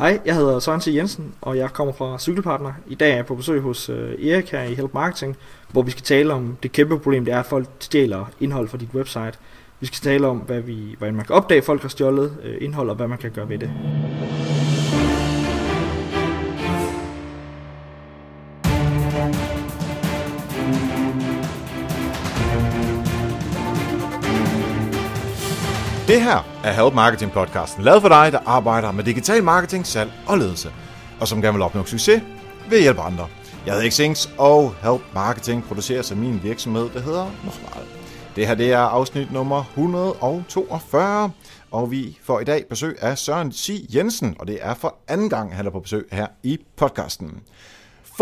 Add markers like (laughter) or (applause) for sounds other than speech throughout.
Hej, jeg hedder Søren T. Jensen, og jeg kommer fra Cykelpartner. I dag er jeg på besøg hos øh, Erik her i Help Marketing, hvor vi skal tale om det kæmpe problem, det er, at folk stjæler indhold fra dit website. Vi skal tale om, hvad, vi, hvad man kan opdage, at folk har stjålet øh, indhold, og hvad man kan gøre ved det. Det her er Help Marketing podcasten, lavet for dig, der arbejder med digital marketing, salg og ledelse, og som gerne vil opnå succes ved at hjælpe andre. Jeg hedder Xings, og Help Marketing producerer sig min virksomhed, der hedder Normal. Det her det er afsnit nummer 142, og vi får i dag besøg af Søren C. Jensen, og det er for anden gang, han er på besøg her i podcasten.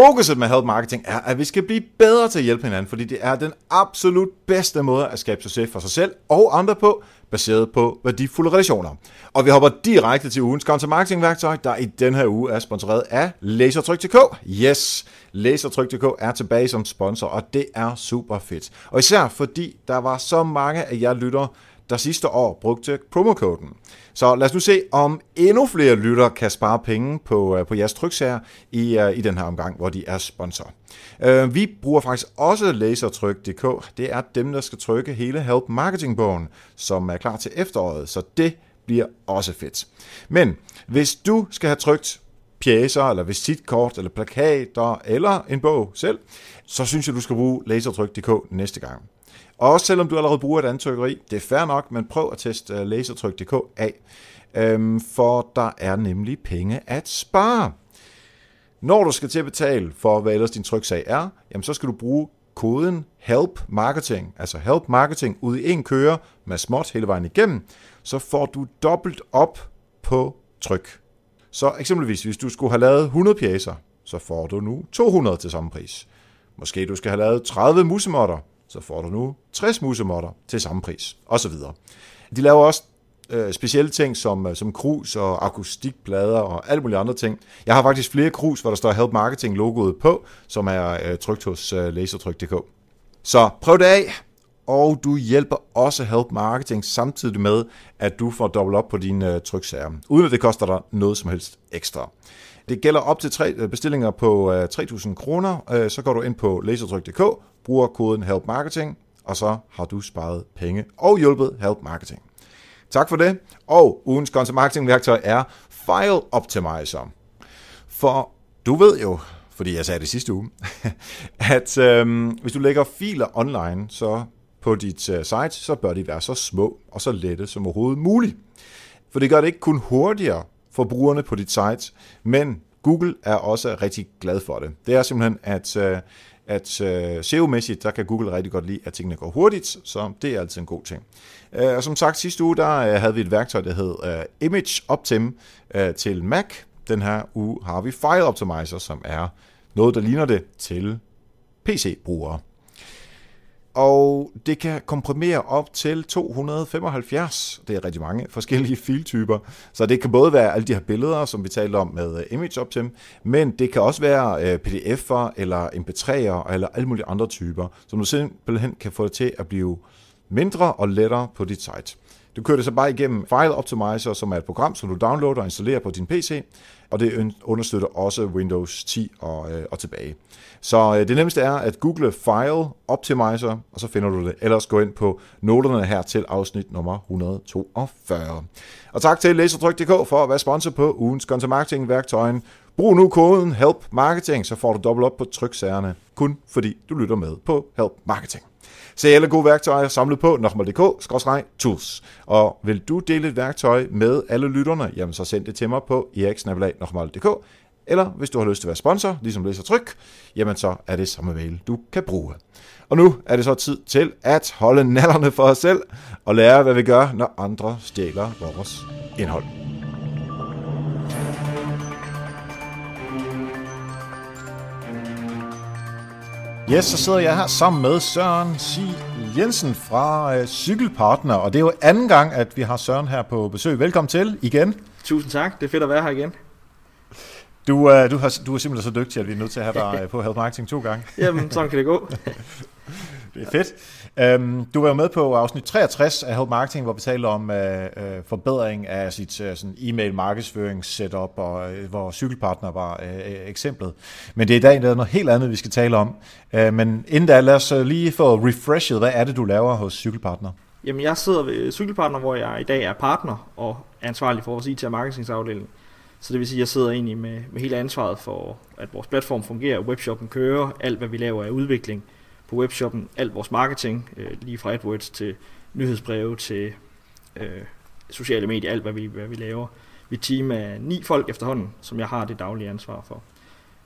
Fokuset med Help Marketing er, at vi skal blive bedre til at hjælpe hinanden, fordi det er den absolut bedste måde at skabe succes for sig selv og andre på, baseret på værdifulde relationer. Og vi hopper direkte til ugens content marketing værktøj, der i den her uge er sponsoreret af Lasertryk.dk. Yes, Lasertryk.dk er tilbage som sponsor, og det er super fedt. Og især fordi der var så mange af jer lyttere, der sidste år brugte promokoden. Så lad os nu se, om endnu flere lytter kan spare penge på, øh, på jeres tryksager i, øh, i den her omgang, hvor de er sponsor. Uh, vi bruger faktisk også lasertryk.dk. Det er dem, der skal trykke hele Help Marketing-bogen, som er klar til efteråret, så det bliver også fedt. Men hvis du skal have trykt pjæser, eller visitkort, eller plakater, eller en bog selv, så synes jeg, du skal bruge lasertryk.dk næste gang. Og også selvom du allerede bruger et andet trykkeri, det er fair nok, men prøv at teste øh, lasertryk.dk af, øhm, for der er nemlig penge at spare. Når du skal til at betale for, hvad ellers din tryksag er, jamen så skal du bruge koden HELP MARKETING, altså HELP MARKETING ud i en køre med småt hele vejen igennem, så får du dobbelt op på tryk. Så eksempelvis, hvis du skulle have lavet 100 pjæser, så får du nu 200 til samme pris. Måske du skal have lavet 30 musemotter, så får du nu 60 musemotter til samme pris, og så videre. De laver også øh, specielle ting som, øh, som krus og akustikplader og alle mulige andre ting. Jeg har faktisk flere krus, hvor der står Help Marketing logoet på, som er øh, trykt hos øh, lasertryk.dk. Så prøv det af, og du hjælper også Help Marketing samtidig med, at du får dobbelt op på dine øh, tryksager, uden at det koster dig noget som helst ekstra. Det gælder op til tre øh, bestillinger på øh, 3.000 kroner. Øh, så går du ind på lasertryk.dk, bruger koden Help Marketing, og så har du sparet penge og hjulpet Help Marketing. Tak for det. Og ugens content marketing værktøj er File Optimizer. For du ved jo, fordi jeg sagde det sidste uge, (laughs) at øhm, hvis du lægger filer online så på dit øh, site, så bør de være så små og så lette som overhovedet muligt. For det gør det ikke kun hurtigere for brugerne på dit site, men Google er også rigtig glad for det. Det er simpelthen, at, øh, at øh, SEO-mæssigt, der kan Google rigtig godt lide, at tingene går hurtigt, så det er altid en god ting. Øh, og som sagt, sidste uge, der havde vi et værktøj, der hed Image Optim til Mac. Den her uge har vi File Optimizer, som er noget, der ligner det til PC-brugere og det kan komprimere op til 275. Det er rigtig mange forskellige (laughs) filtyper. Så det kan både være alle de her billeder, som vi talte om med øh, Image Optim, men det kan også være øh, PDF'er eller MP3'er eller alle mulige andre typer, som du simpelthen kan få det til at blive mindre og lettere på dit site. Du kører det så bare igennem File Optimizer, som er et program, som du downloader og installerer på din PC, og det understøtter også Windows 10 og, øh, og tilbage. Så øh, det nemmeste er at google File Optimizer, og så finder du det. Ellers gå ind på noterne her til afsnit nummer 142. Og tak til Lasertryk.dk for at være sponsor på ugens content marketing værktøjen. Brug nu koden HELP MARKETING, så får du dobbelt op på tryksagerne, kun fordi du lytter med på HELP MARKETING. Se alle gode værktøjer samlet på nokmal.dk-tools. Og vil du dele et værktøj med alle lytterne, jamen så send det til mig på eriksnabelag.dk eller hvis du har lyst til at være sponsor, ligesom Læser Tryk, jamen så er det samme mail, du kan bruge. Og nu er det så tid til at holde nallerne for os selv og lære, hvad vi gør, når andre stjæler vores indhold. Yes, så sidder jeg her sammen med Søren C. Jensen fra øh, Cykelpartner, og det er jo anden gang, at vi har Søren her på besøg. Velkommen til igen. Tusind tak, det er fedt at være her igen. Du, uh, du, har, du er simpelthen så dygtig, at vi er nødt til at have dig (laughs) på Health Marketing to gange. Jamen, sådan kan det gå. (laughs) Det er fedt. Øhm, du var jo med på afsnit 63 af Help Marketing, hvor vi talte om øh, øh forbedring af sit øh, sådan e-mail markedsførings-setup, og øh, hvor cykelpartner var øh, øh, eksemplet. Men det er i dag der er noget helt andet, vi skal tale om. Øh, men inden da, lad os lige få refreshet, hvad er det, du laver hos cykelpartner? Jamen, jeg sidder ved cykelpartner, hvor jeg i dag er partner og er ansvarlig for vores IT- og marketingsafdeling. Så det vil sige, at jeg sidder egentlig med, med hele ansvaret for, at vores platform fungerer, webshoppen kører, alt hvad vi laver er udvikling på webshoppen, alt vores marketing, øh, lige fra AdWords til nyhedsbreve til øh, sociale medier, alt hvad vi, hvad vi laver. Vi team af ni folk efterhånden, som jeg har det daglige ansvar for.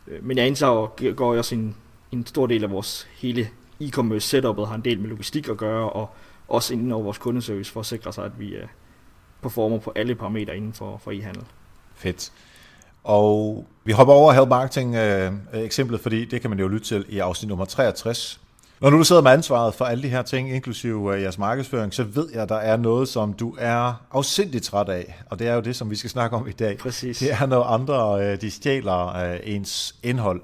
Øh, men jeg indtager går også en, en stor del af vores hele e-commerce setupet, har en del med logistik at gøre, og også inden over vores kundeservice for at sikre sig, at vi øh, performer på alle parametre inden for, for e-handel. Fedt. Og vi hopper over Help Marketing øh, øh eksemplet, fordi det kan man jo lytte til i afsnit nummer 63. Når nu du sidder med ansvaret for alle de her ting, inklusive øh, jeres markedsføring, så ved jeg, at der er noget, som du er afsindigt træt af. Og det er jo det, som vi skal snakke om i dag. Præcis. Det er, når andre øh, de stjæler øh, ens indhold.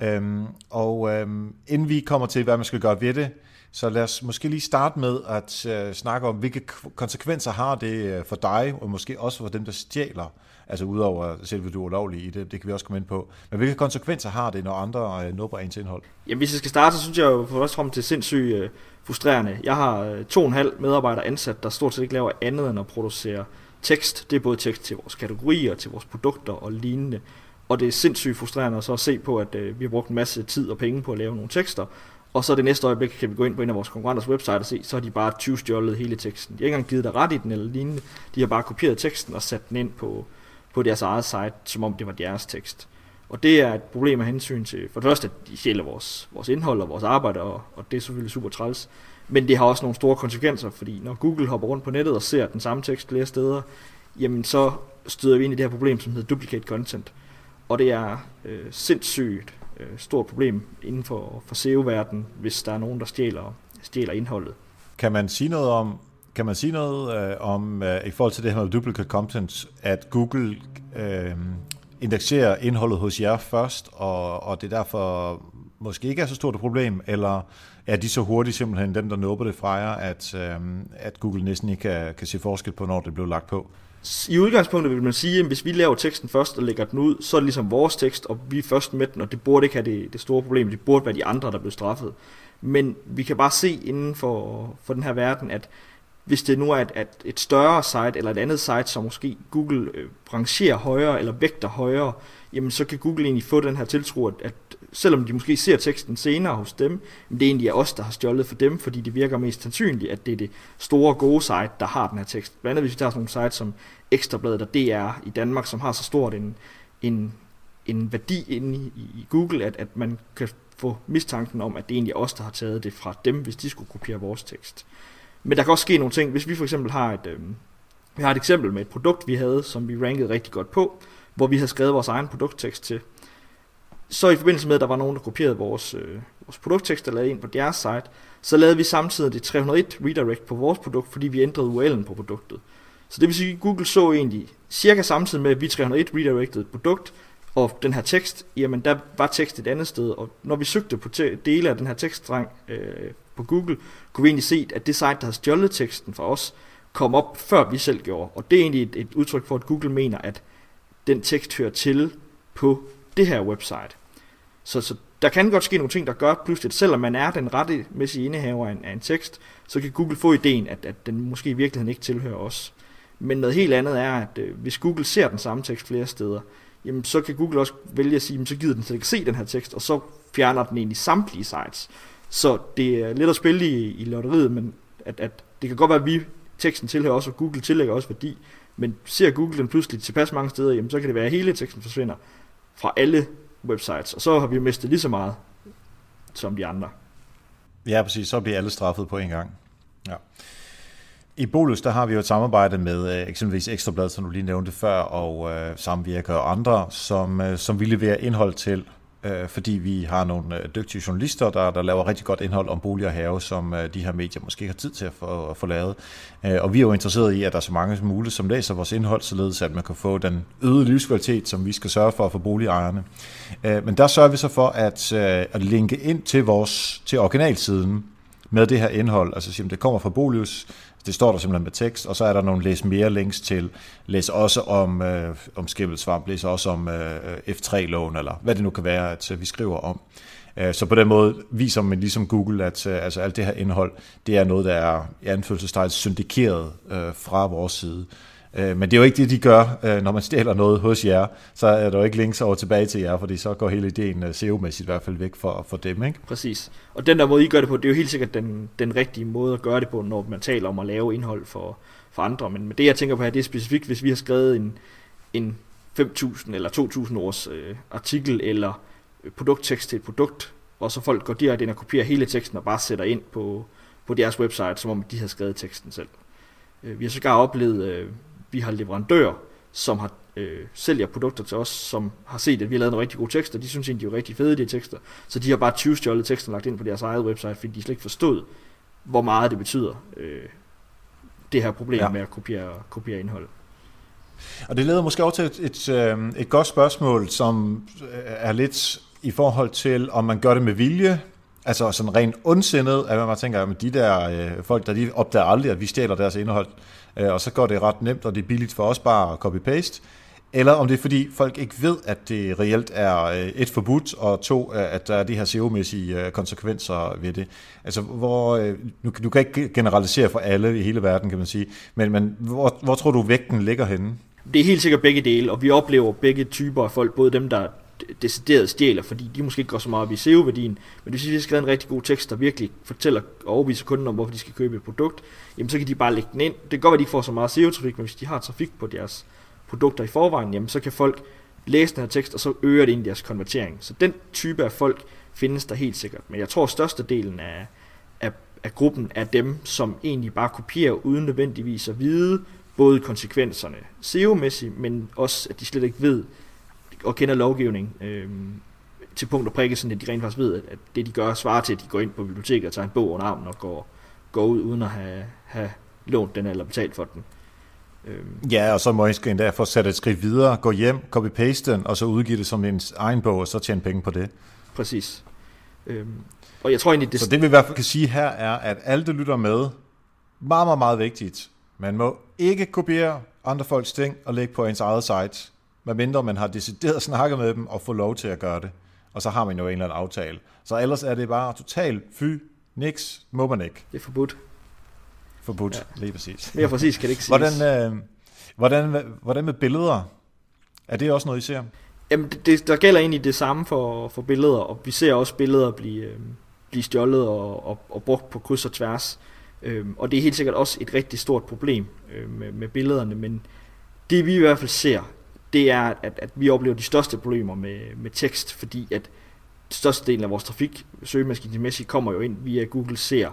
Øhm, og øhm, inden vi kommer til, hvad man skal gøre ved det, så lad os måske lige starte med at øh, snakke om, hvilke konsekvenser har det øh, for dig, og måske også for dem, der stjæler, altså udover selve du er ulovlig i det, det kan vi også komme ind på. Men hvilke konsekvenser har det, når andre øh, nubber ens indhold? Jamen hvis jeg skal starte, så synes jeg jo først os frem til sindssygt øh, frustrerende. Jeg har uh, to og en halv medarbejdere ansat, der stort set ikke laver andet end at producere tekst. Det er både tekst til vores kategorier, til vores produkter og lignende. Og det er sindssygt frustrerende at så se på, at øh, vi har brugt en masse tid og penge på at lave nogle tekster, og så det næste øjeblik kan vi gå ind på en af vores konkurrenters website og se, så har de bare 20 stjålet hele teksten. De har ikke engang givet dig ret i den eller lignende. De har bare kopieret teksten og sat den ind på, på deres eget site, som om det var deres tekst. Og det er et problem af hensyn til, for det første, at de sjæler vores, vores indhold og vores arbejde, og, og det er selvfølgelig super træls. Men det har også nogle store konsekvenser, fordi når Google hopper rundt på nettet og ser den samme tekst flere steder, jamen så støder vi ind i det her problem, som hedder duplicate content. Og det er øh, sindssygt øh, stort problem inden for, for SEO-verdenen, hvis der er nogen, der stjæler, stjæler indholdet. Kan man sige noget om, kan man sige noget øh, om, øh, i forhold til det her med duplicate content, at Google øh, indekserer indholdet hos jer først, og, og det er derfor måske ikke er så stort et problem, eller er de så hurtigt simpelthen dem, der nubber det fra jer, at, øh, at Google næsten ikke kan, kan se forskel på, når det blev lagt på? I udgangspunktet vil man sige, at hvis vi laver teksten først og lægger den ud, så er det ligesom vores tekst, og vi er først med den, og det burde ikke have det, det store problem. Det burde være de andre, der blev straffet. Men vi kan bare se inden for, for den her verden, at hvis det nu er et, et, et større site, eller et andet site, som måske Google øh, rangerer højere, eller vægter højere, jamen så kan Google egentlig få den her tiltro, at, at selvom de måske ser teksten senere hos dem, men det er egentlig os, der har stjålet for dem, fordi det virker mest sandsynligt, at det er det store gode site, der har den her tekst. Blandt andet hvis vi tager sådan nogle sites som Ekstrabladet og DR i Danmark, som har så stort en, en, en værdi inde i, i Google, at, at man kan få mistanken om, at det er egentlig os, der har taget det fra dem, hvis de skulle kopiere vores tekst. Men der kan også ske nogle ting, hvis vi for eksempel har et, øh, vi har et eksempel med et produkt, vi havde, som vi rankede rigtig godt på, hvor vi havde skrevet vores egen produkttekst til. Så i forbindelse med, at der var nogen, der kopierede vores, øh, vores produkttekst og lavede ind på deres site, så lavede vi samtidig det 301 redirect på vores produkt, fordi vi ændrede URL'en på produktet. Så det vil sige, at Google så egentlig cirka samtidig med, at vi 301 redirected produkt, og den her tekst, jamen der var tekst et andet sted, og når vi søgte på dele af den her tekststreng øh, på Google, kunne vi egentlig se, at det site, der havde stjålet teksten fra os, kom op før vi selv gjorde. Og det er egentlig et, et udtryk for, at Google mener, at den tekst hører til på det her website. Så, så der kan godt ske nogle ting, der gør pludselig, at selvom man er den rettemæssige indehaver af en, af en tekst, så kan Google få ideen, at, at den måske i virkeligheden ikke tilhører os. Men noget helt andet er, at øh, hvis Google ser den samme tekst flere steder, jamen så kan Google også vælge at sige, jamen, så gider den slet ikke se den her tekst, og så fjerner den egentlig samtlige sites. Så det er lidt at spille i, i lotteriet, men at, at det kan godt være, at vi teksten tilhører også, og Google tillægger også værdi, men ser Google den pludselig tilpas mange steder, jamen så kan det være, at hele teksten forsvinder fra alle websites, og så har vi mistet lige så meget som de andre. Ja, præcis. Så bliver alle straffet på en gang. Ja. I Bolus, der har vi jo et samarbejde med øh, eksempelvis Ekstrablad, som du lige nævnte før, og øh, samvirker og andre, som, øh, som vi leverer indhold til øh, fordi vi har nogle øh, dygtige journalister, der, der laver rigtig godt indhold om bolig og have, som øh, de her medier måske ikke har tid til at få, at få lavet. Øh, og vi er jo interesseret i, at der er så mange som muligt, som læser vores indhold, således at man kan få den øgede livskvalitet, som vi skal sørge for for boligejerne. Øh, men der sørger vi så for at, øh, at linke ind til vores til originalsiden, med det her indhold. Altså siger, det kommer fra Bolius, det står der simpelthen med tekst, og så er der nogle læs mere links til, læs også om, øh, om skimmelsvamp, læs også om øh, F3-lån, eller hvad det nu kan være, at øh, vi skriver om. Øh, så på den måde viser man ligesom Google, at øh, altså alt det her indhold, det er noget, der er i anfølgelsestegn syndikeret øh, fra vores side. Øh, men det er jo ikke det, de gør, øh, når man stjæler noget hos jer. Så er der jo ikke links over tilbage til jer, fordi så går hele ideen øh, SEO-mæssigt i hvert fald væk for, for dem. Ikke? Præcis. Og den der måde, I gør det på, det er jo helt sikkert den, den rigtige måde at gøre det på, når man taler om at lave indhold for, for andre. Men, men det, jeg tænker på her, det er specifikt, hvis vi har skrevet en, en 5.000 eller 2.000 års øh, artikel eller øh, produkttekst til et produkt, og så folk går direkte ind og kopierer hele teksten og bare sætter ind på, på deres website, som om de har skrevet teksten selv. Øh, vi har sågar oplevet øh, vi har leverandører, som har øh, sælger produkter til os, som har set, at vi har lavet nogle rigtig gode tekster. De synes egentlig, de er rigtig fede, de tekster. Så de har bare 20 stjålet tekster lagt ind på deres eget website, fordi de slet ikke forstod, hvor meget det betyder, øh, det her problem ja. med at kopiere, kopiere indhold. Og det leder måske over til et, et, øh, et godt spørgsmål, som øh, er lidt i forhold til, om man gør det med vilje, altså sådan rent ondsindet, at man tænker, at de der øh, folk, der de opdager aldrig, at vi stjæler deres indhold, øh, Øh, og så går det ret nemt, og det er billigt for os bare at copy-paste, eller om det er fordi folk ikke ved, at det reelt er øh, et forbudt, og to, øh, at der er de her CO-mæssige konsekvenser ved det. Altså, hvor, nu, du kan ikke generalisere for alle i hele verden, kan man sige, men, men hvor, hvor tror du vægten ligger henne? Det er helt sikkert begge dele, og vi oplever begge typer af folk, både dem, der decideret stjæler, fordi de måske ikke går så meget op i SEO-værdien, men hvis vi har skrevet en rigtig god tekst, der virkelig fortæller og overviser kunden om, hvorfor de skal købe et produkt, jamen så kan de bare lægge den ind. Det kan godt være, at de ikke får så meget SEO-trafik, men hvis de har trafik på deres produkter i forvejen, jamen så kan folk læse den her tekst, og så øger det ind i deres konvertering. Så den type af folk findes der helt sikkert. Men jeg tror, at størstedelen af, af, af gruppen er dem, som egentlig bare kopierer uden nødvendigvis at vide både konsekvenserne SEO-mæssigt, men også at de slet ikke ved, og kender lovgivning øh, til punkt og prikke, sådan at de rent faktisk ved, at det de gør svarer til, at de går ind på biblioteket og tager en bog under armen og går, går ud uden at have, have lånt den eller betalt for den. Øhm. Ja, og så må I endda få sat et skridt videre, gå hjem, copy-paste den, og så udgive det som en egen bog, og så tjene penge på det. Præcis. Øhm, og jeg tror egentlig, det... Så det vi i hvert fald kan sige her er, at alle, der lytter med, meget, meget, meget vigtigt. Man må ikke kopiere andre folks ting og lægge på ens eget site medmindre man har decideret (laughs) snakket med dem og få lov til at gøre det. Og så har man jo en eller anden aftale. Så ellers er det bare totalt fy, niks, må man ikke. Det er forbudt. Forbudt, ja. lige præcis. Mere præcis kan det ikke (laughs) siges. Hvordan, øh, hvordan, hvordan med billeder? Er det også noget, I ser? Jamen, det, der gælder egentlig det samme for, for billeder, og vi ser også billeder blive, øh, blive stjålet og, og, og brugt på kryds og tværs. Øh, og det er helt sikkert også et rigtig stort problem øh, med, med billederne, men det vi i hvert fald ser, det er, at, at vi oplever de største problemer med, med tekst, fordi at størstedelen af vores trafik, søgemaskinemæssigt, kommer jo ind via Google ser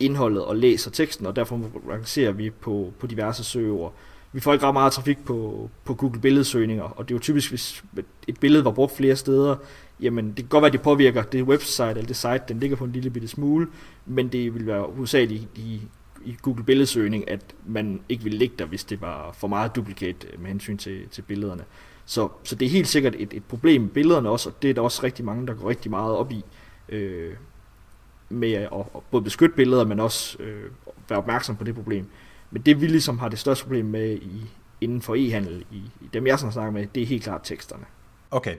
indholdet og læser teksten, og derfor rangerer vi på, på diverse søgeord. Vi får ikke ret meget trafik på, på Google billedsøgninger, og det er jo typisk, hvis et billede var brugt flere steder, jamen det kan godt være, at det påvirker det website eller det site, den ligger på en lille bitte smule, men det vil være hovedsageligt de i Google billedsøgning, at man ikke ville ligge der, hvis det var for meget duplikat øh, med hensyn til, til billederne. Så, så det er helt sikkert et, et problem med billederne også, og det er der også rigtig mange, der går rigtig meget op i, øh, med at, at både beskytte billeder, men også øh, være opmærksom på det problem. Men det vi ligesom har det største problem med i, inden for e-handel, i, i dem jeg snakker med, det er helt klart teksterne. Okay,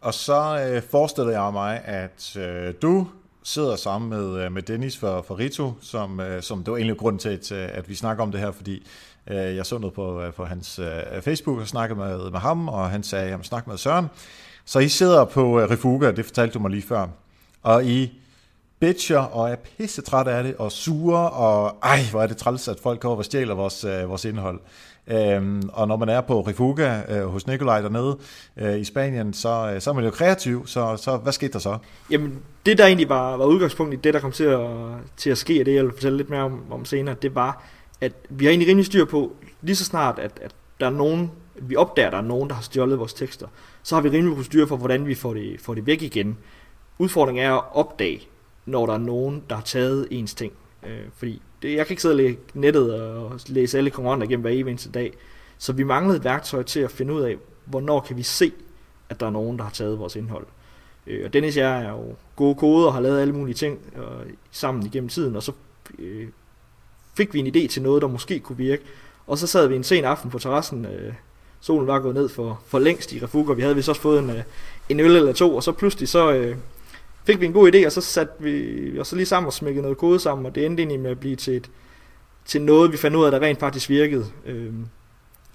og så øh, forestiller jeg mig, at øh, du sidder sammen med, øh, med Dennis for, for Rito, som, øh, som det var egentlig grund til, øh, at vi snakker om det her, fordi øh, jeg så noget på, på hans Facebook og snakkede med, med ham, og han sagde, at jeg snakke med Søren. Så I sidder på Refuga, det fortalte du mig lige før, og I bitcher og er pisse træt af det, og sure, og ej, hvor er det træls, at folk kommer og stjæler vores, vores indhold. Øhm, og når man er på Refuga øh, hos Nikolaj dernede øh, i Spanien, så, øh, så er man jo kreativ, så, så hvad skete der så? Jamen, det der egentlig var, var udgangspunktet i det, der kom til at, til at ske, og det jeg vil fortælle lidt mere om, om senere, det var, at vi har egentlig rimelig styr på, lige så snart, at, at der er nogen, vi opdager, at der er nogen, der har stjålet vores tekster, så har vi rimelig på styr for, hvordan vi får det, får det væk igen. Udfordringen er at opdage, når der er nogen, der har taget ens ting. Øh, fordi det, jeg kan ikke sidde og lægge nettet og læse alle konkurrenter igennem hver evig eneste dag. Så vi manglede et værktøj til at finde ud af, hvornår kan vi se, at der er nogen, der har taget vores indhold. Øh, og Dennis og jeg er jo gode koder og har lavet alle mulige ting øh, sammen igennem tiden, og så øh, fik vi en idé til noget, der måske kunne virke. Og så sad vi en sen aften på terrassen, øh, solen var gået ned for, for længst i Refug, vi havde vist også fået en, øh, en øl eller to, og så pludselig så øh, fik vi en god idé, og så satte vi og så lige sammen og smækkede noget kode sammen, og det endte egentlig med at blive til, et, til noget, vi fandt ud af, der rent faktisk virkede. Øh,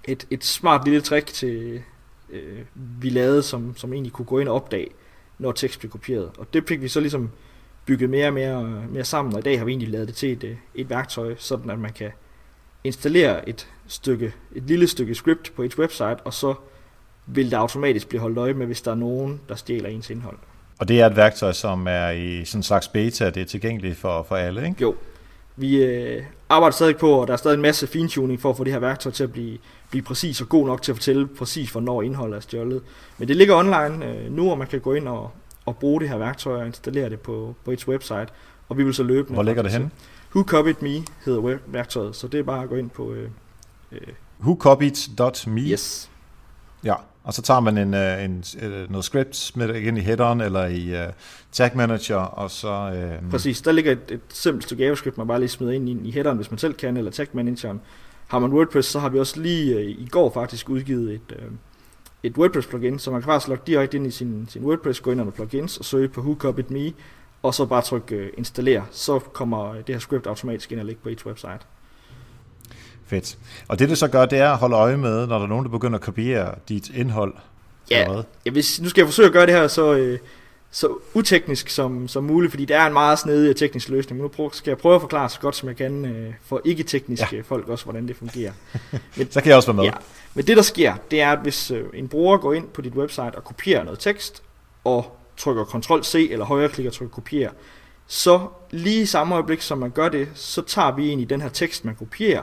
et, et smart lille trick til, øh, vi lavede, som, som egentlig kunne gå ind og opdage, når tekst blev kopieret. Og det fik vi så ligesom bygget mere og mere, mere sammen, og i dag har vi egentlig lavet det til et, øh, et værktøj, sådan at man kan installere et stykke, et lille stykke script på et website, og så vil det automatisk blive holdt øje med, hvis der er nogen, der stjæler ens indhold. Og det er et værktøj, som er i sådan en slags beta, det er tilgængeligt for, for alle, ikke? Jo. Vi øh, arbejder stadig på, og der er stadig en masse fintuning for at få det her værktøj til at blive, blive præcis og god nok til at fortælle præcis, hvornår indholdet er stjålet. Men det ligger online øh, nu, og man kan gå ind og, og bruge det her værktøj og installere det på, på et website. Og vi vil så løbe Hvor ligger det henne? Who Copied Me hedder web værktøjet, så det er bare at gå ind på... Øh, øh, WhoCopied.me? Yes. Ja, og så tager man en, øh, en, en, noget script, smider ind i headeren eller i uh, tag manager, og så... Uh, Præcis, der ligger et, et simpelt stykke JavaScript, man bare lige smider ind i, i headeren, hvis man selv kan, eller tag manageren. Har man WordPress, så har vi også lige uh, i går faktisk udgivet et, uh, et WordPress-plugin, så man kan faktisk logge direkte ind i sin, sin WordPress, gå ind under plugins og søge på Who Me, og så bare trykke uh, installer, så kommer det her script automatisk ind og ligge på et website. Fedt. Og det det så gør, det er at holde øje med, når der er nogen, der begynder at kopiere dit indhold. Ja, ja hvis, nu skal jeg forsøge at gøre det her så, øh, så uteknisk som, som muligt, fordi det er en meget snedig teknisk løsning. Men nu skal jeg prøve at forklare så godt som jeg kan øh, for ikke-tekniske ja. folk også, hvordan det fungerer. Men, (laughs) så kan jeg også være med. Ja, men det der sker, det er, at hvis øh, en bruger går ind på dit website og kopierer noget tekst, og trykker Ctrl-C eller højreklikker og trykker kopiere, så lige i samme øjeblik, som man gør det, så tager vi ind i den her tekst, man kopierer,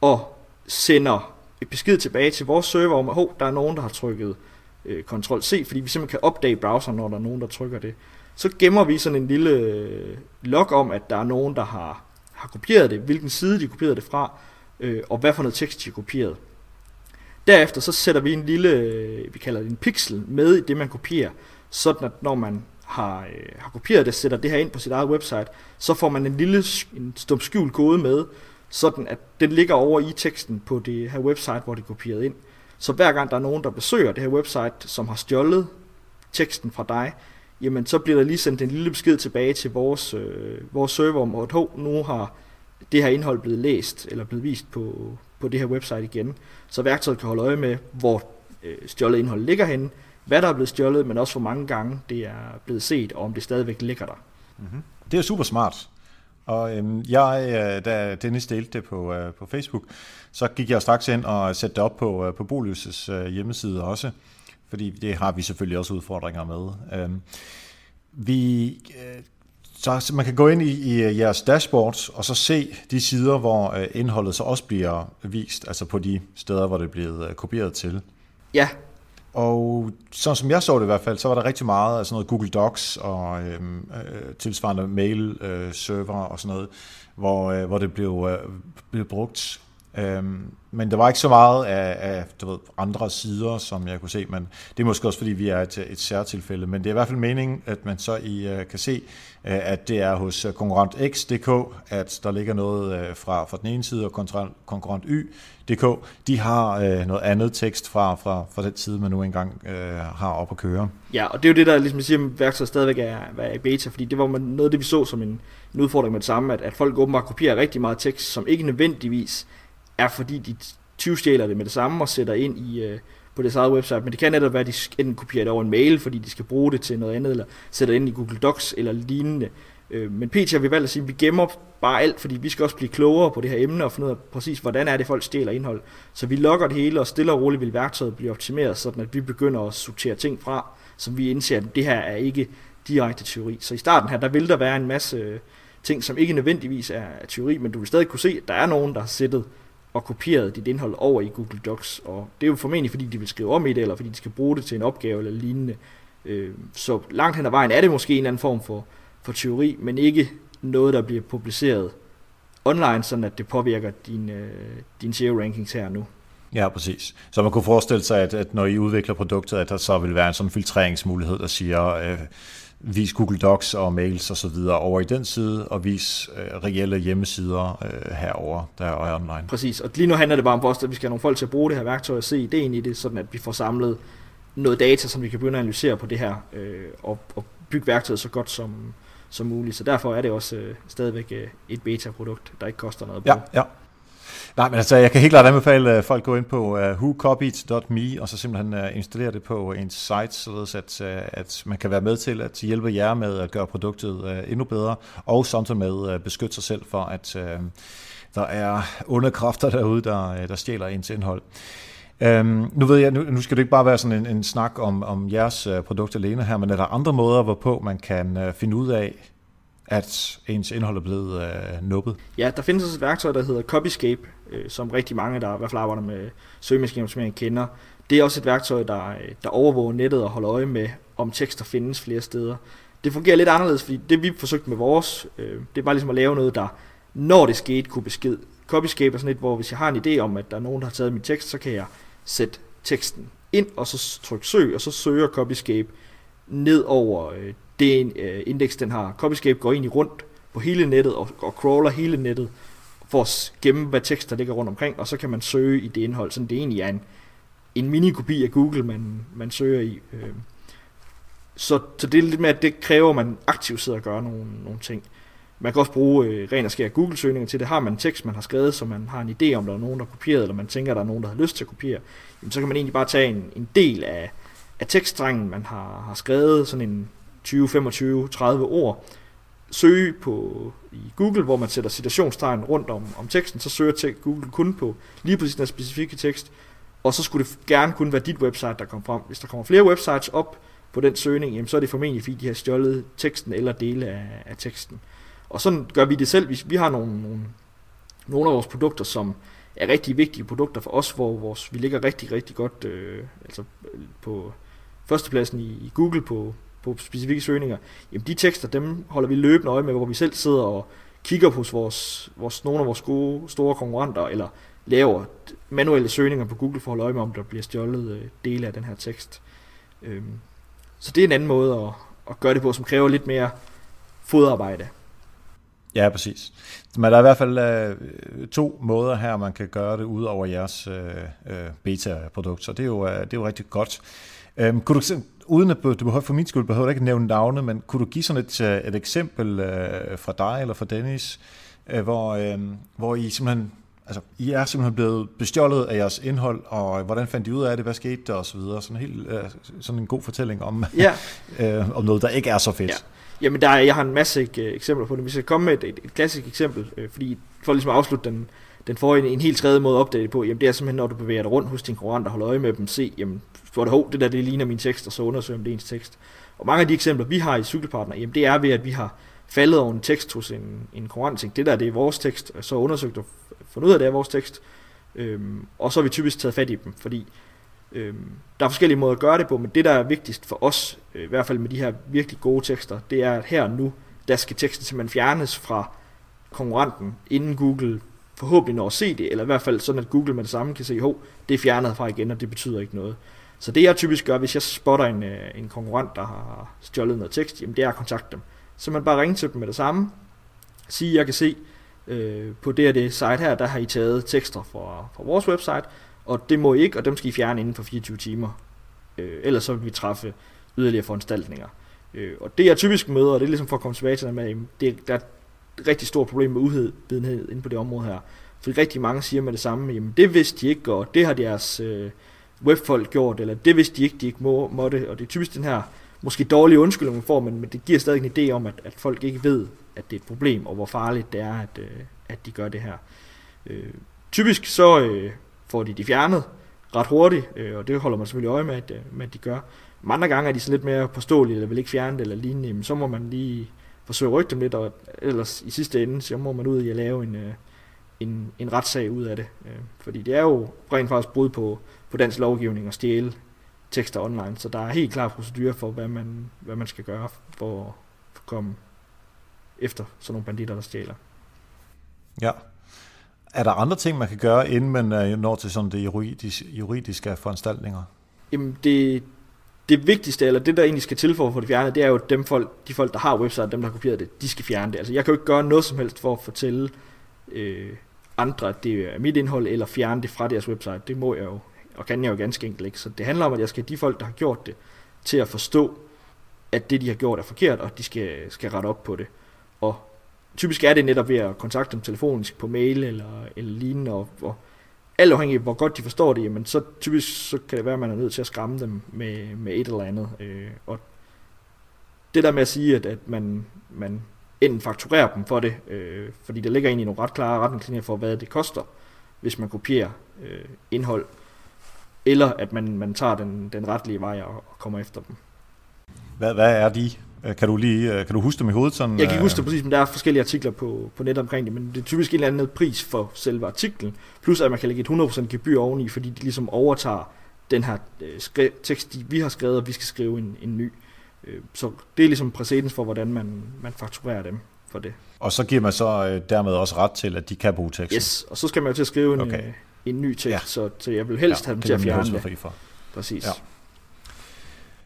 og sender et besked tilbage til vores server om, at oh, der er nogen, der har trykket øh, Ctrl-C, fordi vi simpelthen kan opdage browseren, når der er nogen, der trykker det. Så gemmer vi sådan en lille øh, log om, at der er nogen, der har, har kopieret det, hvilken side de kopierede det fra, øh, og hvad for noget tekst de har kopieret. Derefter så sætter vi en lille, øh, vi kalder det en pixel, med i det, man kopierer, sådan at når man har, øh, har kopieret det, sætter det her ind på sit eget website, så får man en lille en stum skjult kode med, sådan at den ligger over i teksten på det her website, hvor det er kopieret ind. Så hver gang der er nogen, der besøger det her website, som har stjålet teksten fra dig, jamen så bliver der lige sendt en lille besked tilbage til vores, øh, vores server om, at nu har det her indhold blevet læst eller blevet vist på, på det her website igen. Så værktøjet kan holde øje med, hvor øh, stjålet indhold ligger henne, hvad der er blevet stjålet, men også hvor mange gange det er blevet set, og om det stadigvæk ligger der. Mm-hmm. Det er super smart. Og øhm, jeg, øh, da Dennis delte det på, øh, på Facebook, så gik jeg straks ind og satte det op på, øh, på Bolius' øh, hjemmeside også, fordi det har vi selvfølgelig også udfordringer med. Øhm, vi, øh, så man kan gå ind i, i øh, jeres dashboards og så se de sider, hvor øh, indholdet så også bliver vist, altså på de steder, hvor det er blevet øh, kopieret til. Ja, og så som jeg så det i hvert fald, så var der rigtig meget af sådan noget Google Docs og øhm, øh, tilsvarende mail-server øh, og sådan noget, hvor, øh, hvor det blev, øh, blev brugt. Øhm, men der var ikke så meget af, af du ved, andre sider, som jeg kunne se, men det er måske også, fordi vi er et, et særtilfælde. Men det er i hvert fald meningen, at man så i, øh, kan se, øh, at det er hos øh, konkurrent X.dk, at der ligger noget fra, fra den ene side, og konkurrent Y.dk, de har noget andet tekst fra, fra, fra den side, man nu engang har op at køre. Ja, og det er jo det, der ligesom siger, at værktøjet stadigvæk er, er i beta, fordi det var noget af det, vi så som en, en udfordring med det samme, at, at folk åbenbart kopierer rigtig meget tekst, som ikke nødvendigvis er fordi de tyvstjæler det med det samme og sætter ind i, øh, på deres eget website, men det kan netop være, at de enten kopierer det over en mail, fordi de skal bruge det til noget andet, eller sætter det ind i Google Docs eller lignende. Øh, men PT har vi valgt at sige, at vi gemmer bare alt, fordi vi skal også blive klogere på det her emne og finde ud af præcis, hvordan er det, folk stjæler indhold. Så vi logger det hele, og stille og roligt vil værktøjet blive optimeret, sådan at vi begynder at sortere ting fra, som vi indser, at det her er ikke direkte teori. Så i starten her, der vil der være en masse øh, ting, som ikke nødvendigvis er teori, men du vil stadig kunne se, at der er nogen, der har sættet og kopieret dit indhold over i Google Docs, og det er jo formentlig fordi de vil skrive om i det, eller fordi de skal bruge det til en opgave eller lignende. Øh, så langt hen ad vejen er det måske en eller anden form for, for teori, men ikke noget, der bliver publiceret online, sådan at det påvirker din, øh, din SEO-rankings her nu. Ja, præcis. Så man kunne forestille sig, at, at når I udvikler produktet, at der så vil være en sådan filtreringsmulighed, der siger, øh, vis Google Docs og mails og så videre over i den side, og vis øh, reelle hjemmesider øh, herover der er online. Præcis, og lige nu handler det bare om os, at vi skal have nogle folk til at bruge det her værktøj og se ideen i det, sådan at vi får samlet noget data, som vi kan begynde at analysere på det her, øh, og, og bygge værktøjet så godt som, som muligt. Så derfor er det også øh, stadigvæk øh, et beta-produkt, der ikke koster noget. Ja, ja. Nej, men altså, jeg kan helt klart anbefale øh, at folk gå ind på øh, uh, whocopied.me og så simpelthen uh, installere det på en site, således at, uh, at man kan være med til at hjælpe jer med at gøre produktet uh, endnu bedre, og samtidig med at uh, beskytte sig selv for, at uh, der er onde kræfter derude, der, der stjæler ens indhold. Um, nu ved jeg, nu, nu skal det ikke bare være sådan en, en snak om, om jeres uh, produkt alene her, men er der andre måder, hvorpå man kan uh, finde ud af, at ens indhold er blevet øh, nuppet. Ja, der findes også et værktøj, der hedder Copyscape, øh, som rigtig mange, der i hvert fald arbejder med søgemaskineoptimering, kender. Det er også et værktøj, der, øh, der overvåger nettet og holder øje med, om tekster findes flere steder. Det fungerer lidt anderledes, fordi det vi forsøgte med vores, øh, det var ligesom at lave noget, der når det skete, kunne besked. Copyscape er sådan et, hvor hvis jeg har en idé om, at der er nogen, der har taget min tekst, så kan jeg sætte teksten ind, og så trykke søg, og så søger Copyscape ned over øh, det øh, indeks, den har. Copyscape går egentlig rundt på hele nettet og, og crawler hele nettet for at gemme, hvad tekst der ligger rundt omkring, og så kan man søge i det indhold. Så det egentlig er en, en mini-kopi af Google, man, man søger i. Øh. Så, så det er lidt med, at det kræver, at man aktivt sidder og gør nogle, nogle ting. Man kan også bruge øh, ren og skær Google-søgninger til det. Har man en tekst, man har skrevet, så man har en idé om, der er nogen, der har kopieret, eller man tænker, der er nogen, der har lyst til at kopiere, jamen, så kan man egentlig bare tage en, en del af, af tekststrengen, man har, har skrevet, sådan en 20, 25, 30 ord, søge på i Google, hvor man sætter citationstegn rundt om, om teksten, så søger til Google kun på lige præcis den specifikke tekst, og så skulle det gerne kun være dit website, der kommer frem. Hvis der kommer flere websites op på den søgning, jamen, så er det formentlig, fordi de har stjålet teksten eller dele af, af teksten. Og sådan gør vi det selv. Vi, vi har nogle, nogle, nogle af vores produkter, som er rigtig vigtige produkter for os, hvor vores, vi ligger rigtig, rigtig godt øh, altså på førstepladsen i, i Google på, på specifikke søgninger, jamen de tekster, dem holder vi løbende øje med, hvor vi selv sidder og kigger på vores, vores, nogle af vores gode, store konkurrenter, eller laver manuelle søgninger på Google for at holde øje med, om der bliver stjålet øh, dele af den her tekst. Øhm, så det er en anden måde at, at gøre det på, som kræver lidt mere fodarbejde. Ja, præcis. Men der er i hvert fald øh, to måder her, man kan gøre det ud over jeres øh, øh beta-produkt, så det er jo, øh, det er jo rigtig godt. Øhm, kunne du, uden at du behøver, for min skyld behøver du ikke nævne navne, men kunne du give sådan et, øh, et eksempel øh, fra dig eller fra Dennis, øh, hvor, øh, hvor I simpelthen altså, I er simpelthen blevet bestjålet af jeres indhold, og hvordan fandt I ud af det, hvad skete der, og så videre. Sådan, helt, øh, sådan en god fortælling om, ja. (laughs) øh, om noget, der ikke er så fedt. Ja. Jamen, der er, jeg har en masse øh, eksempler på det. Vi skal komme med et, et, et klassisk eksempel, øh, fordi for ligesom at afslutte den, den får en, en helt tredje måde at opdage det på, jamen det er simpelthen, når du bevæger dig rundt hos din konkurrent og holder øje med dem, se, jamen, hvor det, det der, det ligner min tekst, og så undersøger om det er ens tekst. Og mange af de eksempler, vi har i Cykelpartner, jamen det er ved, at vi har faldet over en tekst hos en, en konkurrent, tænkt, det der, det er vores tekst, og så undersøgt og fundet ud af, det er vores tekst, øhm, og så har vi typisk taget fat i dem, fordi øhm, der er forskellige måder at gøre det på, men det, der er vigtigst for os, øh, i hvert fald med de her virkelig gode tekster, det er, at her og nu, der skal teksten simpelthen fjernes fra konkurrenten, inden Google forhåbentlig når at se det, eller i hvert fald sådan, at Google med det samme kan se, at det er fjernet fra igen, og det betyder ikke noget. Så det jeg typisk gør, hvis jeg spotter en, øh, en konkurrent, der har stjålet noget tekst, jamen det er at kontakte dem. Så man bare ringer til dem med det samme, sige, jeg kan se øh, på det og det site her, der har I taget tekster fra, fra vores website, og det må I ikke, og dem skal I fjerne inden for 24 timer. Øh, ellers så vil vi træffe yderligere foranstaltninger. Øh, og det jeg typisk møder, og det er ligesom for at komme tilbage til det med, det, der rigtig stort problem med uvidenhed inde på det område her. For rigtig mange siger med det samme, jamen det vidste de ikke, og det har deres øh, webfolk gjort, eller det vidste de ikke, de ikke må, måtte, og det er typisk den her måske dårlige undskyldning, man får, men, men det giver stadig en idé om, at, at folk ikke ved, at det er et problem, og hvor farligt det er, at, øh, at de gør det her. Øh, typisk så øh, får de det fjernet ret hurtigt, øh, og det holder man selvfølgelig øje med, at, øh, med, at de gør. Men andre gange er de sådan lidt mere påståelige, eller vil ikke fjerne det, eller lignende, men så må man lige forsøge at rykke dem lidt, og ellers i sidste ende, så må man ud i at lave en, øh, en, en retssag ud af det. Øh, fordi det er jo rent faktisk brud på, på dansk lovgivning at stjæle tekster online, så der er helt klar procedur for, hvad man, hvad man skal gøre for at komme efter sådan nogle banditter, der stjæler. Ja. Er der andre ting, man kan gøre, inden man øh, når til sådan det juridiske, juridiske foranstaltninger? Jamen det, det vigtigste, eller det der egentlig skal til for at få det fjernet, det er jo dem folk, de folk, der har website, dem der har kopieret det, de skal fjerne det. Altså jeg kan jo ikke gøre noget som helst for at fortælle øh, andre, at det er mit indhold, eller fjerne det fra deres website. Det må jeg jo, og kan jeg jo ganske enkelt ikke. Så det handler om, at jeg skal have de folk, der har gjort det, til at forstå, at det de har gjort er forkert, og de skal, skal rette op på det. Og typisk er det netop ved at kontakte dem telefonisk på mail eller, eller lignende, og, og alt afhængig af hvor godt de forstår det, jamen så typisk så kan det være, at man er nødt til at skræmme dem med, med et eller andet. Øh, og det der med at sige, at, at man, man enten fakturerer dem for det, øh, fordi der ligger egentlig nogle ret klare retningslinjer for, hvad det koster, hvis man kopierer øh, indhold, eller at man, man tager den, den retlige vej og, og kommer efter dem. Hvad, hvad er de? Øh, kan du lige øh, kan du huske dem i hovedet? Sådan, jeg kan ikke huske det præcis, men der er forskellige artikler på, på nettet omkring det, men det er typisk en eller anden pris for selve artiklen, plus at man kan lægge et 100% gebyr oveni, fordi de ligesom overtager den her øh, tekst, vi har skrevet, og vi skal skrive en, en ny. Øh, så det er ligesom præcedens for, hvordan man, man fakturerer dem for det. Og så giver man så øh, dermed også ret til, at de kan bruge teksten? Yes, og så skal man jo til at skrive en, okay. øh, en ny tekst, ja. så, så jeg vil helst ja, have dem til at fjerne det. Fri for. Præcis. Ja.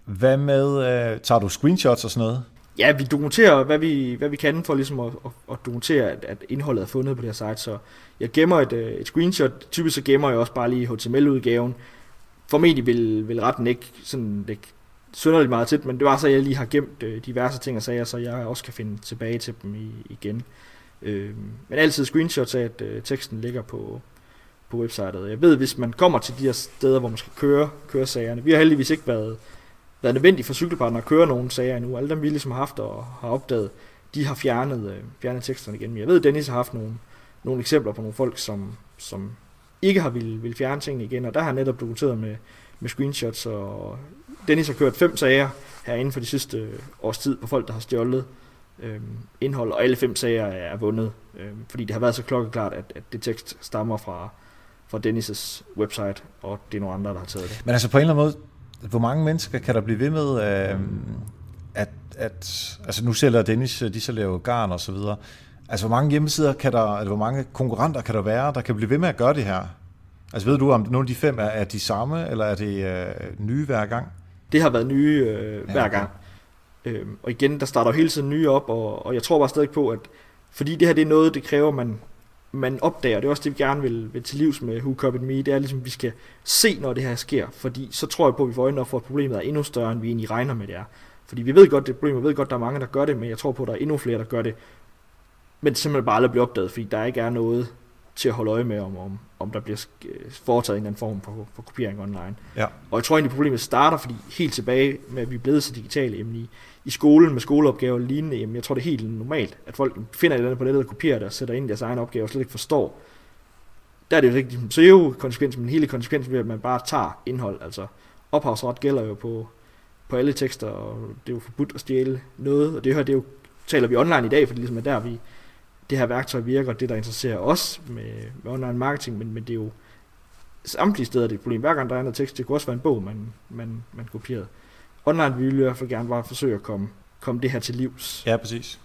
Hvad med, øh, tager du screenshots og sådan noget? Ja, vi dokumenterer, hvad vi, hvad vi kan for ligesom at, at, at dokumentere, at, at indholdet er fundet på det her site. Så jeg gemmer et, øh, et screenshot. Typisk så gemmer jeg også bare lige HTML-udgaven. Formentlig vil, vil retten ikke sådan lægge synderligt meget til, men det var så, at jeg lige har gemt øh, diverse ting og sager, så jeg også kan finde tilbage til dem i, igen. Øh, men altid screenshots af, at øh, teksten ligger på, på websitet. Jeg ved, hvis man kommer til de her steder, hvor man skal køre, køre sagerne. Vi har heldigvis ikke været været nødvendigt for cykelpartner at køre nogle sager endnu. Alle dem, vi ligesom har haft og har opdaget, de har fjernet, øh, fjernet teksterne igen. Men jeg ved, at Dennis har haft nogle, nogle eksempler på nogle folk, som, som ikke har vil, vil fjerne tingene igen, og der har han netop dokumenteret med, med screenshots, og Dennis har kørt fem sager her inden for de sidste øh, års tid på folk, der har stjålet øh, indhold, og alle fem sager er vundet, øh, fordi det har været så klokkeklart, at, at det tekst stammer fra, fra Dennis' website, og det er nogle andre, der har taget det. Men altså på en eller anden måde, hvor mange mennesker kan der blive ved med, øh, at, at, altså nu sælger Dennis, de så laver garn og så videre. Altså hvor mange hjemmesider kan der, altså hvor mange konkurrenter kan der være, der kan blive ved med at gøre det her? Altså ved du, om nogle af de fem er, er de samme, eller er det øh, nye hver gang? Det har været nye øh, hver ja, okay. gang. Øh, og igen, der starter jo hele tiden nye op, og, og jeg tror bare stadig på, at fordi det her det er noget, det kræver, man man opdager, det er også det, vi gerne vil, vil til livs med Who Copied Me, det er ligesom, at vi skal se, når det her sker, fordi så tror jeg på, at vi får øjnene op for, at problemet er endnu større, end vi egentlig regner med, det er. Fordi vi ved godt, det er et problem, vi ved godt, der er mange, der gør det, men jeg tror på, at der er endnu flere, der gør det, men simpelthen bare aldrig bliver opdaget, fordi der ikke er noget til at holde øje med, om, om, om der bliver foretaget en eller anden form for, for kopiering online. Ja. Og jeg tror egentlig, problemet starter, fordi helt tilbage med, at vi er blevet så digitale, jamen i, i skolen med skoleopgaver og lignende, jamen jeg tror det er helt normalt, at folk finder et eller andet på nettet og kopierer det og sætter ind i deres egen opgave og slet ikke forstår. Der er det jo ikke ligesom SEO-konsekvens, men hele konsekvensen ved, at man bare tager indhold. Altså ophavsret gælder jo på, på alle tekster, og det er jo forbudt at stjæle noget, og det her, det er jo, taler vi online i dag, for det ligesom er der, vi, det her værktøj virker, det der interesserer os med, med online marketing, men, men det er jo samtlige steder, det er et problem. Hver gang der er noget tekst, det kunne også være en bog, man, man, man kopierede online vil i hvert fald gerne bare forsøge at komme, komme det her til livs. Ja, præcis.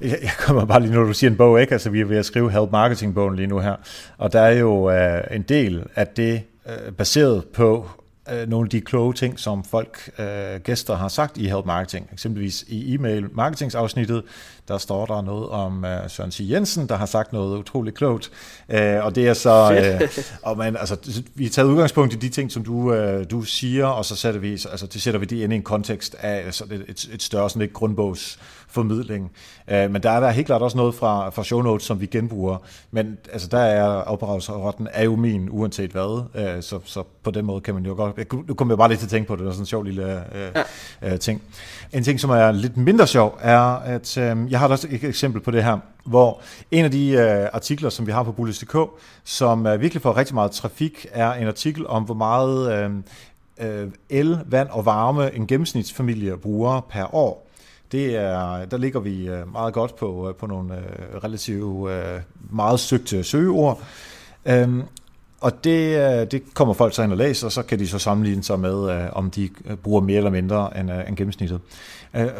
Jeg, jeg kommer bare lige, når du siger en bog, ikke? Altså, vi er ved at skrive Help Marketing-bogen lige nu her, og der er jo uh, en del af det uh, baseret på uh, nogle af de kloge ting, som folk, uh, gæster har sagt i Help Marketing. Eksempelvis i e-mail marketingsafsnittet, der står der noget om uh, Søren C. Jensen, der har sagt noget utroligt klogt. Uh, og det er så, uh, og man, altså, vi har taget udgangspunkt i de ting, som du, uh, du siger, og så sætter vi, altså, det sætter vi det ind i en kontekst af altså, et, et, større sådan et grundbogs formidling. Uh, men der er der helt klart også noget fra, fra show notes, som vi genbruger. Men altså, der er opdragsretten er jo min, uanset hvad. Uh, så, så på den måde kan man jo godt... Nu kommer jeg bare lidt til at tænke på det, det er sådan en sjov lille uh, ja. uh, ting. En ting, som er lidt mindre sjov, er, at jeg jeg har også et eksempel på det her, hvor en af de øh, artikler, som vi har på Bullis.dk, som øh, virkelig får rigtig meget trafik, er en artikel om, hvor meget øh, øh, el, vand og varme en gennemsnitsfamilie bruger per år. Det er, der ligger vi øh, meget godt på, øh, på nogle øh, relativt meget søgte søgeord. Um, og det, øh, det kommer folk så ind og læser, og så kan de så sammenligne sig med, øh, om de øh, bruger mere eller mindre end, end gennemsnittet.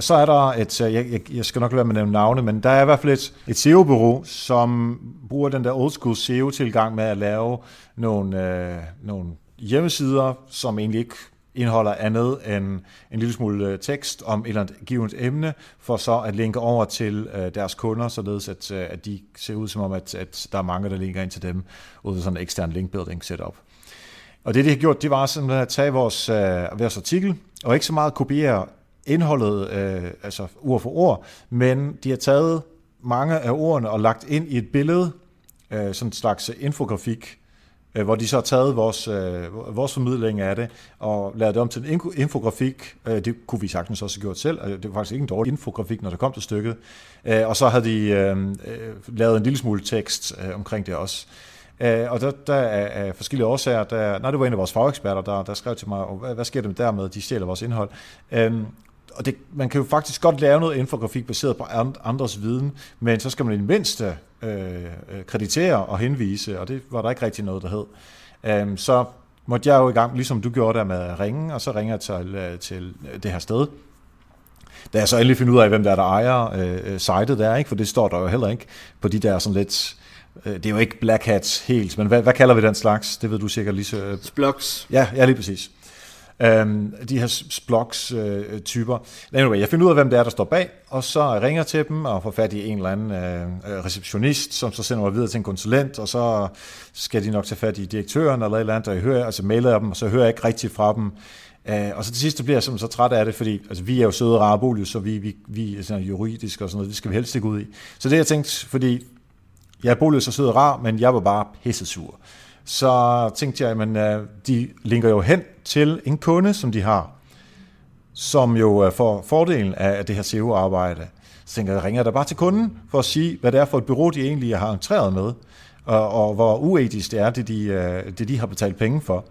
Så er der et, jeg, jeg skal nok lade være med at nævne navne, men der er i hvert fald et, et SEO-bureau, som bruger den der old school SEO-tilgang med at lave nogle, nogle hjemmesider, som egentlig ikke indeholder andet end en lille smule øh, tekst om et eller andet givet emne, for så at linke over til øh, deres kunder, således at, øh, at de ser ud som om, at, at der er mange, der linker ind til dem, ud af sådan en ekstern linkbuilding setup. Og det, de har gjort, det var simpelthen at tage vores, øh, vores artikel, og ikke så meget kopiere indholdet, øh, altså ord for ord, men de har taget mange af ordene og lagt ind i et billede, øh, sådan en slags infografik, Øh, hvor de så har taget vores, øh, vores formidling af det og lavet det om til en infografik. Øh, det kunne vi sagtens også have gjort selv. og Det var faktisk ikke en dårlig infografik, når det kom til stykket. Øh, og så havde de øh, øh, lavet en lille smule tekst øh, omkring det også. Øh, og der, der er af forskellige årsager, der, nej, det var en af vores fageksperter, der, der skrev til mig, hvad, hvad sker der med dermed, de stjæler vores indhold. Øh, og det, man kan jo faktisk godt lave noget infografik baseret på andres viden, men så skal man i det mindste øh, kreditere og henvise, og det var der ikke rigtig noget, der hed. Um, så måtte jeg jo i gang, ligesom du gjorde der med at ringe, og så ringer jeg til, øh, til det her sted. Da jeg så endelig finder ud af, hvem der er, der ejer øh, sitet der, ikke? for det står der jo heller ikke på de der sådan lidt øh, det er jo ikke black hats helt, men hvad, hvad kalder vi den slags? Det ved du sikkert lige så... Splogs. Ja, ja, lige præcis. Øhm, de her blogs-typer. Øh, anyway, jeg finder ud af, hvem det er, der står bag, og så ringer til dem og får fat i en eller anden øh, øh, receptionist, som så sender mig videre til en konsulent, og så skal de nok tage fat i direktøren eller et eller andet, og jeg hører, altså mailer jeg dem, og så hører jeg ikke rigtigt fra dem. Øh, og så til sidst bliver jeg så træt af det, fordi altså, vi er jo søde rabolius, så vi, vi, vi er sådan juridisk og sådan noget, det skal vi helst ikke ud i. Så det jeg tænkte, fordi jeg er bolig så sød og rar, men jeg var bare pisse sur så tænkte jeg, at øh, de linker jo hen til en kunde, som de har, som jo øh, får fordelen af det her SEO-arbejde. Så tænker jeg, jeg ringer der bare til kunden for at sige, hvad det er for et bureau, de egentlig har entreret med, og, og hvor uetisk det er, det de, øh, det de har betalt penge for.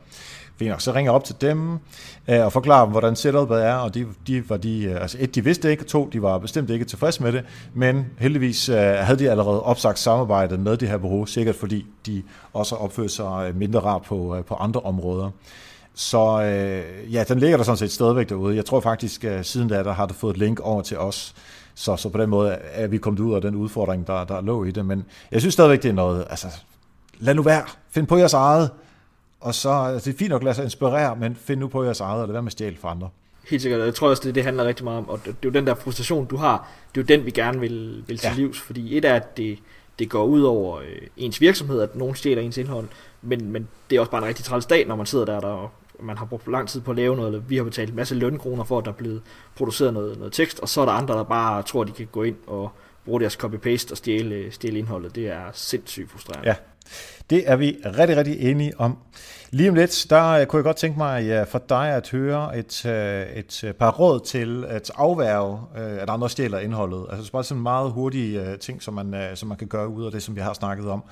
Fint nok, så ringer jeg op til dem øh, og forklarer dem, hvordan setupet er, og de, de var de, øh, altså et, de vidste ikke, og to, de var bestemt ikke tilfredse med det, men heldigvis øh, havde de allerede opsagt samarbejdet med det her bureau, sikkert fordi de også opførte sig øh, mindre rart på, øh, på andre områder. Så øh, ja, den ligger der sådan set stadigvæk derude. Jeg tror faktisk, at siden da, der har du fået et link over til os, så, så på den måde er vi kommet ud af den udfordring, der, der lå i det. Men jeg synes stadigvæk, det er noget, altså lad nu være, find på jeres eget, og så altså, det er fint nok at lade sig inspirere, men find nu på jeres eget, og det være med stjæl for andre. Helt sikkert, jeg tror også, det, det handler rigtig meget om, og det, det er jo den der frustration, du har, det er jo den, vi gerne vil, vil til ja. livs, fordi et er, at det, det går ud over øh, ens virksomhed, at nogen stjæler ens indhold, men, men det er også bare en rigtig træls dag, når man sidder der, der man har brugt lang tid på at lave noget, eller vi har betalt en masse lønkroner for, at der er blevet produceret noget, noget tekst, og så er der andre, der bare tror, at de kan gå ind og bruge deres copy-paste og stjæle, stjæle indholdet. Det er sindssygt frustrerende. Ja, det er vi rigtig, rigtig enige om. Lige om lidt, der øh, kunne jeg godt tænke mig ja, for dig at høre et, øh, et øh, par råd til at afværge, at andre stjæler indholdet. Altså bare sådan meget hurtige ting, som man, som man kan gøre ud af det, som vi har snakket om.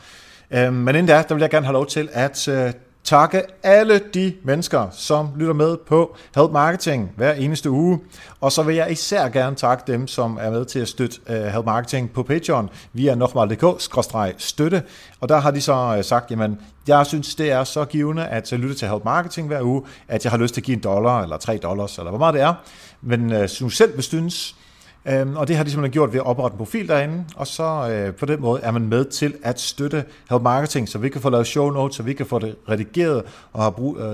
Øhm, men inden da, der vil jeg gerne have lov til at takke alle de mennesker, som lytter med på Help Marketing hver eneste uge. Og så vil jeg især gerne takke dem, som er med til at støtte øh, Help Marketing på Patreon via nokmal.dk-støtte. Og der har de så øh, sagt, jamen, jeg synes, det er så givende at øh, lytte til Help Marketing hver uge, at jeg har lyst til at give en dollar, eller tre dollars, eller hvor meget det er. Men uh, du selv vil synes, Øhm, og det har de simpelthen gjort ved at oprette en profil derinde, og så øh, på den måde er man med til at støtte Help Marketing, så vi kan få lavet show notes, så vi kan få det redigeret og har, brug, øh,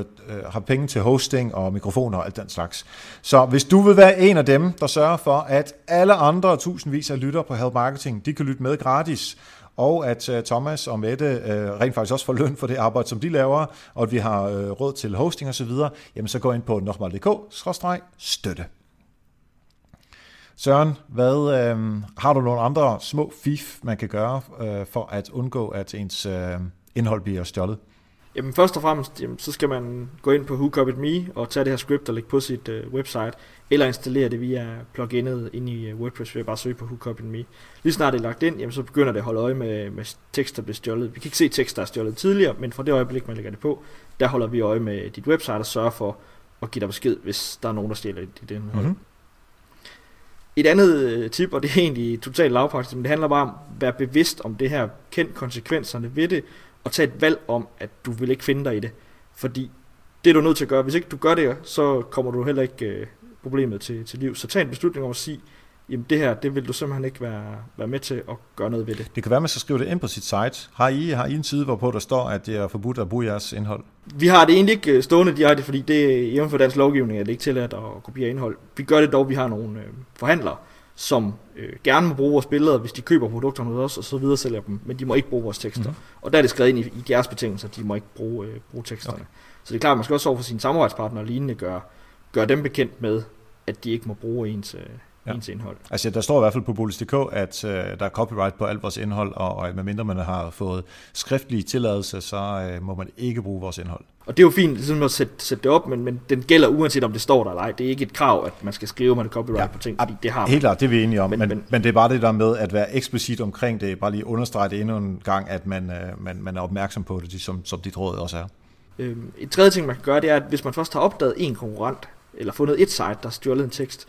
øh penge til hosting og mikrofoner og alt den slags. Så hvis du vil være en af dem, der sørger for, at alle andre tusindvis af lytter på Help Marketing, de kan lytte med gratis, og at uh, Thomas og Mette uh, rent faktisk også får løn for det arbejde, som de laver, og at vi har uh, råd til hosting osv., jamen så gå ind på nokmal.dk-støtte. Søren, hvad, øh, har du nogle andre små fif, man kan gøre øh, for at undgå, at ens øh, indhold bliver stjålet? Jamen først og fremmest, jamen, så skal man gå ind på WhoCopiedMe og tage det her script og lægge på sit øh, website, eller installere det via pluginet ind i øh, WordPress ved at bare søge på WhoCopiedMe. Lige snart det er lagt ind, jamen, så begynder det at holde øje med, med tekst, der bliver stjålet. Vi kan ikke se tekst, der er stjålet tidligere, men fra det øjeblik, man lægger det på, der holder vi øje med dit website og sørger for at give dig besked, hvis der er nogen, der stjæler dit indhold. Mm-hmm. Et andet øh, tip, og det er egentlig totalt lavpraktisk, men det handler bare om at være bevidst om det her, kend konsekvenserne ved det, og tage et valg om, at du vil ikke finde dig i det. Fordi det er du nødt til at gøre. Hvis ikke du gør det, så kommer du heller ikke øh, problemet til, til liv. Så tag en beslutning om at sige, jamen det her, det vil du simpelthen ikke være, være med til at gøre noget ved det. Det kan være, at man skal skrive det ind på sit site. Har I, har I en side, hvorpå der står, at det er forbudt at bruge jeres indhold? Vi har det egentlig ikke øh, stående direkte, fordi det er jævnt for dansk lovgivning, at det ikke tilladt at kopiere indhold. Vi gør det dog, vi har nogle øh, forhandlere, som øh, gerne må bruge vores billeder, hvis de køber produkterne hos os, og så videre sælger dem, men de må ikke bruge vores tekster. Mm. Og der er det skrevet ind i, i deres betingelser, at de må ikke bruge, øh, bruge teksterne. Okay. Så det er klart, at man skal også over for sine samarbejdspartnere og lignende gøre, gøre dem bekendt med, at de ikke må bruge ens, øh, ja. ens indhold. Altså der står i hvert fald på Bolis.dk, at øh, der er copyright på alt vores indhold, og, og medmindre man har fået skriftlig tilladelse, så øh, må man ikke bruge vores indhold. Og det er jo fint ligesom at sætte, sætte det op, men, men den gælder uanset om det står der eller ej. Det er ikke et krav, at man skal skrive, at man er copyright ja, på ting, fordi det har man. Helt klart, det er vi enige om, men, men, men, men det er bare det der med at være eksplicit omkring det, bare lige understrege det endnu en gang, at man, øh, man, man er opmærksom på det, som, som dit råd også er. Øhm, et tredje ting, man kan gøre, det er, at hvis man først har opdaget en konkurrent, eller fundet et site, der har stjålet en tekst,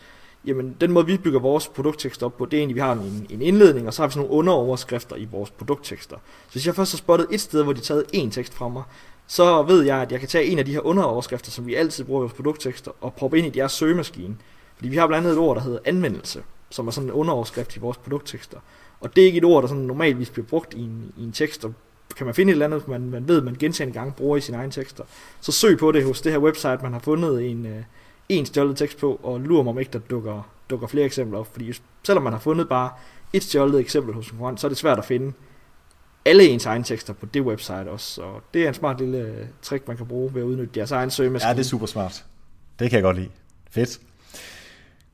jamen den måde vi bygger vores produkttekster op på, det er egentlig, vi har en, en indledning, og så har vi sådan nogle underoverskrifter i vores produkttekster. Så hvis jeg først har spottet et sted, hvor de har taget en tekst fra mig, så ved jeg, at jeg kan tage en af de her underoverskrifter, som vi altid bruger i vores produkttekster, og proppe ind i deres søgemaskine. Fordi vi har blandt andet et ord, der hedder anvendelse, som er sådan en underoverskrift i vores produkttekster. Og det er ikke et ord, der sådan normalvis bliver brugt i en, i en tekst, og kan man finde et eller andet, man, man ved, man gentagende gange bruger i sine egne tekster, så søg på det hos det her website, man har fundet en, øh, en stjålet tekst på, og lurer mig om ikke, der dukker, dukker flere eksempler op. Fordi selvom man har fundet bare et stjålet eksempel hos en konkurrent, så er det svært at finde alle ens egne tekster på det website også. Så det er en smart lille øh, trick, man kan bruge ved at udnytte deres egen søgemaskine. Ja, det er super smart. Det kan jeg godt lide. Fedt.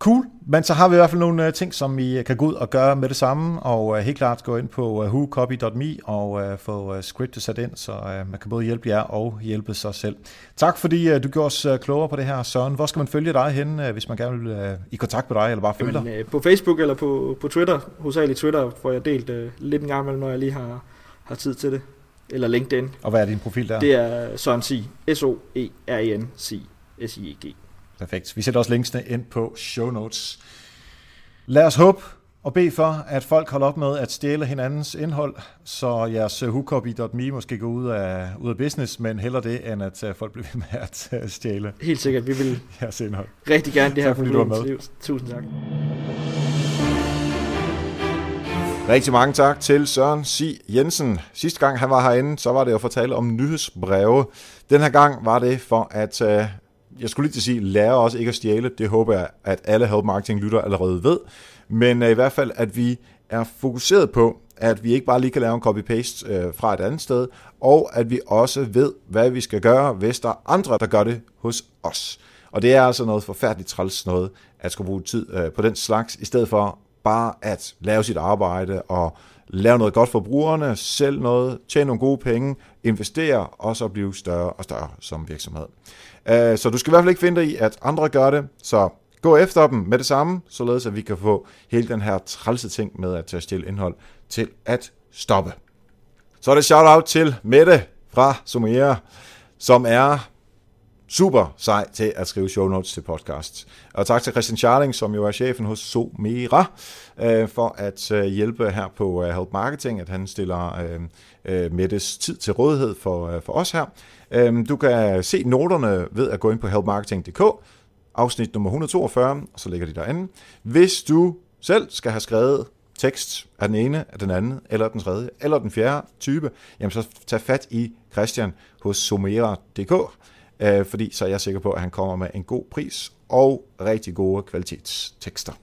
Cool, men så har vi i hvert fald nogle uh, ting, som I kan gå ud og gøre med det samme, og uh, helt klart gå ind på whocopy.me og få scriptet sat ind, så man kan både hjælpe jer og hjælpe sig selv. Tak fordi du gjorde os klogere på det her, Søren. Hvor skal man følge dig hen, hvis man gerne vil i kontakt med dig, eller bare følge Jamen, dig? På Facebook eller på, på Twitter, hovedsageligt Twitter, får jeg delt uh, lidt en gang imellem, når jeg lige har, har tid til det. Eller LinkedIn. Og hvad er din profil der? Det er Søren C. S-O-E-R-E-N-C. S-I-E-G. Perfekt. Vi sætter også linksene ind på show notes. Lad os håbe og bede for, at folk holder op med at stjæle hinandens indhold, så jeres hookcopy.me måske går ud af, ud af business, men heller det, end at øh, folk bliver ved med at øh, stjæle Helt sikkert, vi vil jeres indhold. rigtig gerne det her tak, problem med. Tusind tak. Rigtig mange tak til Søren C. Jensen. Sidste gang han var herinde, så var det at fortælle om nyhedsbreve. Den her gang var det for at uh, jeg skulle lige til at sige, lære os ikke at stjæle. Det håber jeg, at alle help marketing lytter allerede ved. Men øh, i hvert fald, at vi er fokuseret på, at vi ikke bare lige kan lave en copy-paste øh, fra et andet sted, og at vi også ved, hvad vi skal gøre, hvis der er andre, der gør det hos os. Og det er altså noget forfærdeligt træls noget, at skulle bruge tid øh, på den slags, i stedet for bare at lave sit arbejde og lave noget godt for brugerne, sælge noget, tjene nogle gode penge, investere og så blive større og større som virksomhed. Øh, så du skal i hvert fald ikke finde dig i, at andre gør det, så gå efter dem med det samme, således at vi kan få hele den her trælse ting med at tage stille indhold til at stoppe. Så er det shout-out til Mette fra Sumera, som er super sej til at skrive show notes til podcast. Og tak til Christian Charling, som jo er chefen hos Somera, øh, for at øh, hjælpe her på øh, Help Marketing, at han stiller øh, øh, Mettes tid til rådighed for, øh, for os her. Øh, du kan se noterne ved at gå ind på helpmarketing.dk, afsnit nummer 142, og så ligger de derinde. Hvis du selv skal have skrevet tekst af den ene, af den anden, eller den tredje, eller den fjerde type, jamen så tag fat i Christian hos somera.dk øh, fordi så er jeg sikker på, at han kommer med en god pris og rigtig gode kvalitetstekster.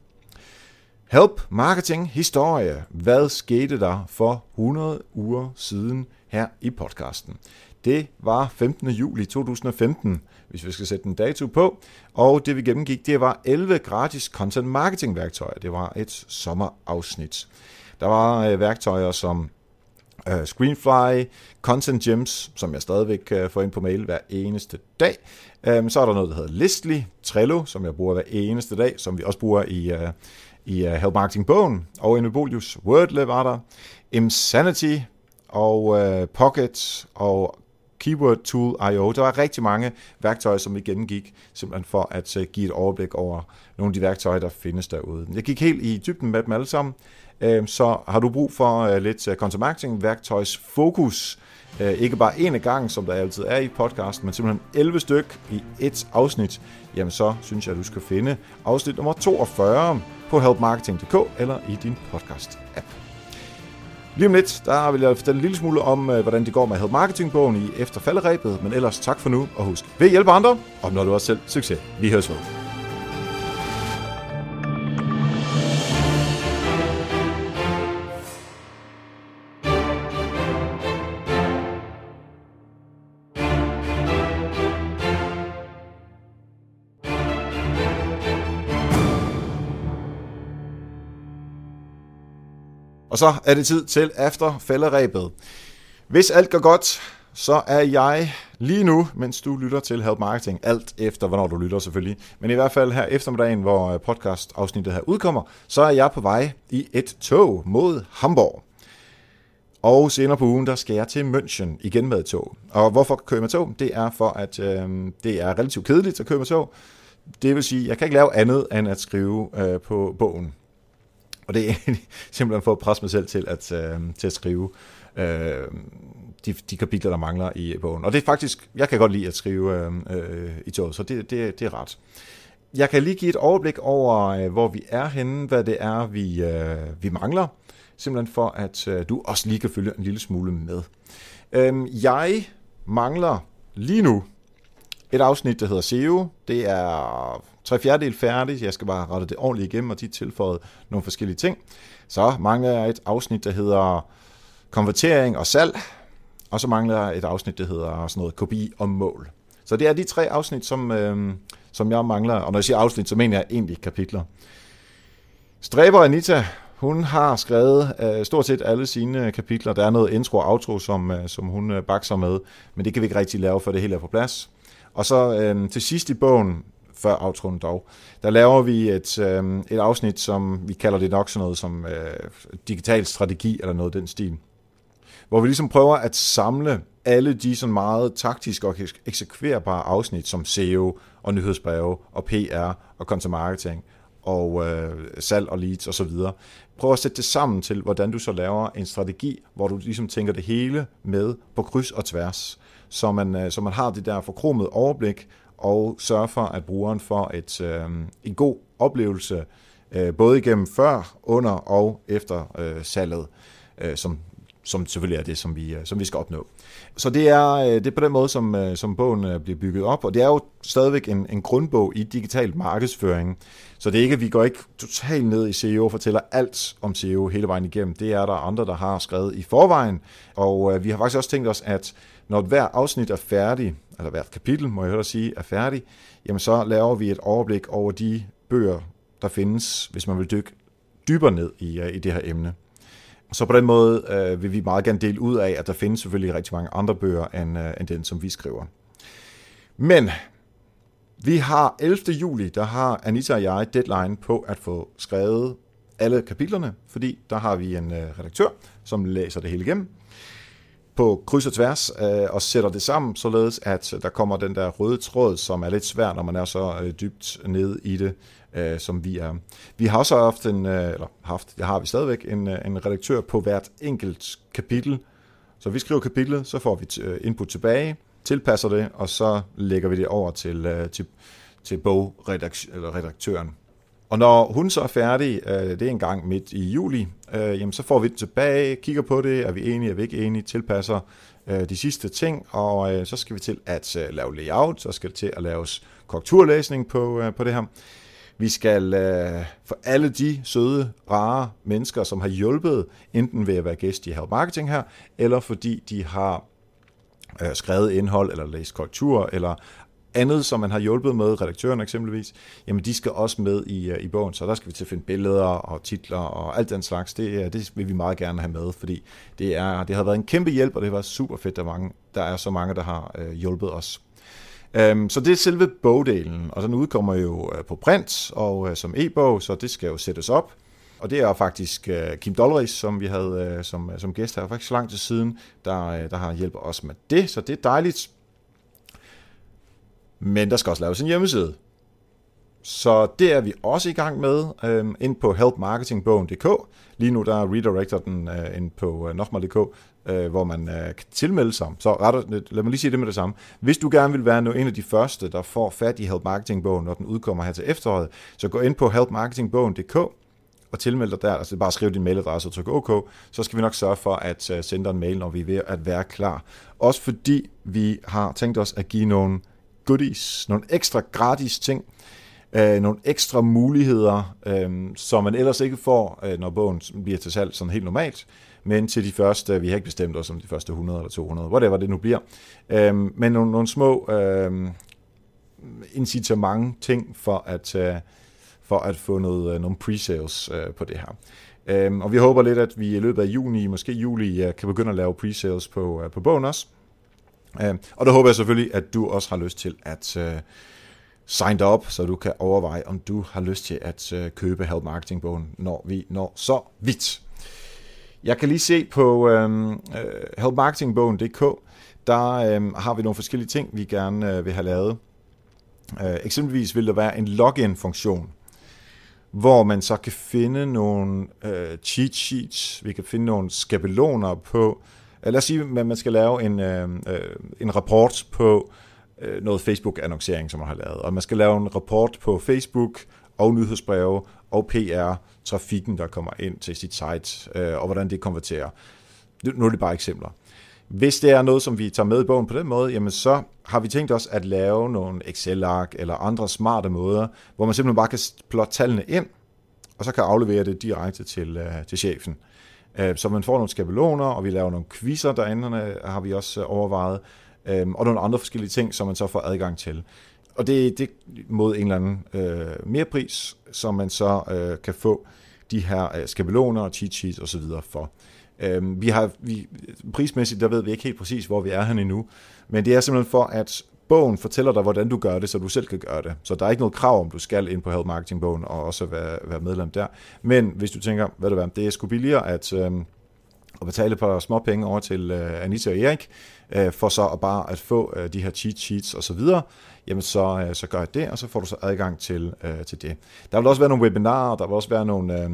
Help Marketing Historie. Hvad skete der for 100 uger siden her i podcasten? Det var 15. juli 2015, hvis vi skal sætte en dato på. Og det vi gennemgik, det var 11 gratis content marketing værktøjer. Det var et sommerafsnit. Der var øh, værktøjer som uh, Screenfly, Content Gems, som jeg stadigvæk uh, får ind på mail hver eneste dag. Um, så er der noget, der hedder Listly, Trello, som jeg bruger hver eneste dag, som vi også bruger i, uh, i uh, Help Marketing-bogen, og Inubolius Wordle var der, Insanity, og uh, Pocket, og Keyword Tool IO. Der var rigtig mange værktøjer, som vi gennemgik, simpelthen for at give et overblik over nogle af de værktøjer, der findes derude. Jeg gik helt i dybden med dem alle sammen, Øhm, så har du brug for øh, lidt øh, content marketing værktøjs fokus, øh, ikke bare en af gangen, som der altid er i podcasten, men simpelthen 11 styk i et afsnit, jamen så synes jeg, at du skal finde afsnit nummer 42 på helpmarketing.dk eller i din podcast-app. Lige om lidt, der vil jeg fortælle en lille smule om, hvordan det går med Help Marketing-bogen i efterfalderæbet, men ellers tak for nu, og husk, ved hjælpe andre, og når du også selv succes. Vi høres ved. Og så er det tid til efter falderæbet. Hvis alt går godt, så er jeg lige nu, mens du lytter til Help Marketing, alt efter hvornår du lytter selvfølgelig, men i hvert fald her eftermiddagen, hvor podcast-afsnittet her udkommer, så er jeg på vej i et tog mod Hamburg. Og senere på ugen, der skal jeg til München igen med et tog. Og hvorfor kører jeg med tog? Det er for, at øh, det er relativt kedeligt at køre med tog. Det vil sige, jeg kan ikke lave andet end at skrive øh, på bogen. Og det er (laughs) simpelthen for at presse mig selv til at, øh, til at skrive øh, de, de kapitler, der mangler i bogen. Og det er faktisk, jeg kan godt lide at skrive øh, øh i toget, så det, det, det er ret. Jeg kan lige give et overblik over, øh, hvor vi er henne, hvad det er, vi, øh, vi mangler, simpelthen for, at øh, du også lige kan følge en lille smule med. Øh, jeg mangler lige nu et afsnit, der hedder SEO. Det er tre fjerdedel færdig, Jeg skal bare rette det ordentligt igennem, og de tilføjet nogle forskellige ting. Så mangler jeg et afsnit, der hedder konvertering og salg. Og så mangler jeg et afsnit, der hedder sådan noget kopi og mål. Så det er de tre afsnit, som, øh, som jeg mangler. Og når jeg siger afsnit, så mener jeg egentlig kapitler. Stræber Anita, hun har skrevet øh, stort set alle sine kapitler. Der er noget intro og outro, som, øh, som hun øh, bakser med, men det kan vi ikke rigtig lave, for det hele er på plads. Og så øh, til sidst i bogen, før outroen dog, der laver vi et, øh, et afsnit, som vi kalder det nok sådan noget som øh, digital strategi eller noget den stil. Hvor vi ligesom prøver at samle alle de sådan meget taktiske og eksekverbare afsnit, som SEO og nyhedsbreve og PR og content marketing og øh, salg og leads osv. Prøv at sætte det sammen til, hvordan du så laver en strategi, hvor du ligesom tænker det hele med på kryds og tværs så man, øh, så man har det der forkromede overblik og sørge for, at brugeren får et, øh, en god oplevelse, øh, både igennem før, under og efter øh, salget, øh, som, som selvfølgelig er det, som vi, øh, som vi skal opnå. Så det er, øh, det er på den måde, som, øh, som bogen øh, bliver bygget op, og det er jo stadigvæk en, en grundbog i digital markedsføring. Så det er ikke, at vi går ikke totalt ned i SEO og fortæller alt om SEO hele vejen igennem. Det er der andre, der har skrevet i forvejen, og øh, vi har faktisk også tænkt os, at når hver afsnit er færdig, eller hvert kapitel, må jeg hellere sige, er færdig, jamen så laver vi et overblik over de bøger, der findes, hvis man vil dykke dybere ned i, øh, i det her emne. Så på den måde øh, vil vi meget gerne dele ud af, at der findes selvfølgelig rigtig mange andre bøger, end, øh, end den, som vi skriver. Men vi har 11. juli, der har Anita og jeg deadline på at få skrevet alle kapitlerne, fordi der har vi en øh, redaktør, som læser det hele igennem på kryds og tværs øh, og sætter det sammen, således at øh, der kommer den der røde tråd, som er lidt svær, når man er så øh, dybt nede i det, øh, som vi er. Vi har også haft en, øh, eller haft, det har vi stadigvæk, en, øh, en redaktør på hvert enkelt kapitel. Så vi skriver kapitlet, så får vi øh, input tilbage, tilpasser det, og så lægger vi det over til, øh, til, til bogredaktøren. Og når hun så er færdig, øh, det er en gang midt i juli, øh, jamen så får vi den tilbage, kigger på det, er vi enige, er vi ikke enige, tilpasser øh, de sidste ting, og øh, så skal vi til at øh, lave layout, så skal det til at laves korrekturlæsning på, øh, på det her. Vi skal øh, for alle de søde, rare mennesker, som har hjulpet, enten ved at være gæst i Help Marketing her, eller fordi de har øh, skrevet indhold, eller læst korrektur, eller andet, som man har hjulpet med, redaktøren eksempelvis, jamen de skal også med i, øh, i bogen, så der skal vi til at finde billeder og titler og alt den slags. Det, øh, det vil vi meget gerne have med, fordi det, er, det har været en kæmpe hjælp, og det har været super fedt, at mange, der er så mange, der har øh, hjulpet os. Øhm, så det er selve bogdelen, og den udkommer jo øh, på print og øh, som e-bog, så det skal jo sættes op. og det er faktisk Kim Dolleris, som vi havde som, som gæst her faktisk så lang tid siden, der, der har hjulpet os med det, så det er dejligt. Men der skal også laves en hjemmeside. Så det er vi også i gang med øh, ind på helpmarketingbogen.dk. Lige nu der redirecter den øh, ind på øh, nokmal.dk, øh, hvor man øh, kan tilmelde sig. Så ret, lad mig lige sige det med det samme. Hvis du gerne vil være en af de første, der får fat i Help Marketingbogen, når den udkommer her til efteråret, så gå ind på helpmarketingbogen.dk og tilmelde dig der. Altså bare skriv din mailadresse og tryk OK, så skal vi nok sørge for at øh, sende dig en mail, når vi er ved at være klar. Også fordi vi har tænkt os at give nogle goodies, nogle ekstra gratis ting, øh, nogle ekstra muligheder, øh, som man ellers ikke får, øh, når bogen bliver til salg sådan helt normalt, men til de første, vi har ikke bestemt os om de første 100 eller 200, whatever det nu bliver, øh, men nogle, nogle små øh, incitament ting for at, øh, for at få noget, øh, nogle pre-sales øh, på det her. Øhm, og vi håber lidt, at vi i løbet af juni, måske juli, øh, kan begynde at lave pre-sales på, øh, på bogen også. Øh, og der håber jeg selvfølgelig, at du også har lyst til at øh, sign dig op, så du kan overveje, om du har lyst til at øh, købe Help Marketing bogen, når vi når så vidt. Jeg kan lige se på øhm, øh, helpmarketingbogen.dk, der øh, har vi nogle forskellige ting, vi gerne øh, vil have lavet. Øh, eksempelvis vil der være en login-funktion, hvor man så kan finde nogle øh, cheat sheets, vi kan finde nogle skabeloner på, Øh, lad os sige, at man skal lave en, øh, øh, en rapport på øh, noget Facebook-annoncering, som man har lavet. Og man skal lave en rapport på Facebook og nyhedsbreve og PR-trafikken, der kommer ind til sit site, øh, og hvordan det konverterer. Nu er det bare eksempler. Hvis det er noget, som vi tager med i bogen på den måde, jamen så har vi tænkt os at lave nogle Excel-ark eller andre smarte måder, hvor man simpelthen bare kan plotte tallene ind, og så kan aflevere det direkte til, øh, til chefen. Øh, så man får nogle skabeloner, og vi laver nogle quizzer derinde, øh, har vi også øh, overvejet, og nogle andre forskellige ting, som man så får adgang til. Og det, det mod en eller anden øh, mere pris, som man så øh, kan få de her øh, skabeloner, cheat sheets osv. for. Øhm, vi har, vi, prismæssigt, der ved vi ikke helt præcis, hvor vi er henne endnu, men det er simpelthen for, at bogen fortæller dig, hvordan du gør det, så du selv kan gøre det. Så der er ikke noget krav om, du skal ind på Help Marketing bogen og også være, være medlem der. Men hvis du tænker, hvad det, er, det er sgu billigere at, øh, at betale på små penge over til øh, Anita og Erik, øh, for så at bare at få øh, de her cheat sheets og så videre, jamen så, øh, så gør jeg det, og så får du så adgang til, øh, til det. Der vil også være nogle webinarer, der vil også være nogle... Øh,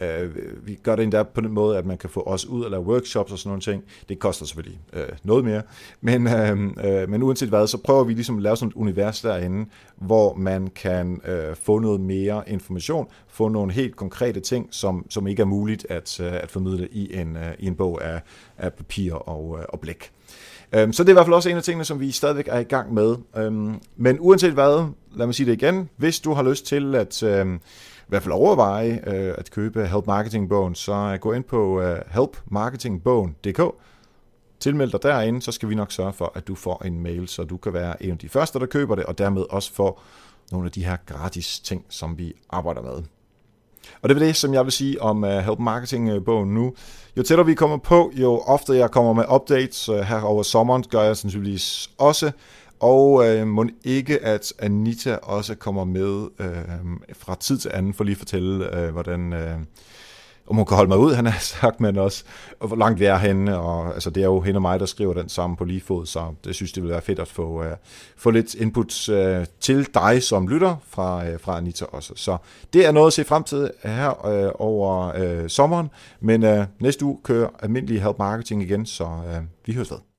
Øh, vi gør det endda på den måde, at man kan få os ud og lave workshops og sådan nogle ting. Det koster selvfølgelig øh, noget mere. Men, øh, øh, men uanset hvad, så prøver vi ligesom at lave sådan et univers derinde, hvor man kan øh, få noget mere information, få nogle helt konkrete ting, som, som ikke er muligt at, øh, at formidle i en, øh, i en bog af, af papir og, øh, og blæk. Øhm, så det er i hvert fald også en af tingene, som vi stadigvæk er i gang med. Øhm, men uanset hvad, lad mig sige det igen, hvis du har lyst til at øhm, hvert fald overveje øh, at købe Help Marketing-bogen, så øh, gå ind på øh, helpmarketingbogen.dk, tilmeld dig derinde, så skal vi nok sørge for, at du får en mail, så du kan være en af de første, der køber det, og dermed også får nogle af de her gratis ting, som vi arbejder med. Og det er det, som jeg vil sige om uh, Help Marketing-bogen nu. Jo tættere vi kommer på, jo oftere jeg kommer med updates. Uh, her over sommeren gør jeg sandsynligvis også. Og øh, må ikke, at Anita også kommer med øh, fra tid til anden for lige at fortælle, øh, hvordan... Øh, om hun kan holde mig ud, han har (laughs) sagt, men også, hvor langt vi er henne, og altså, det er jo hende og mig, der skriver den sammen på lige fod, så det synes det vil være fedt at få, uh, få lidt input uh, til dig som lytter fra, uh, fra Anita også. Så det er noget at se frem til her uh, over uh, sommeren, men uh, næste uge kører almindelig help marketing igen, så uh, vi høres ved.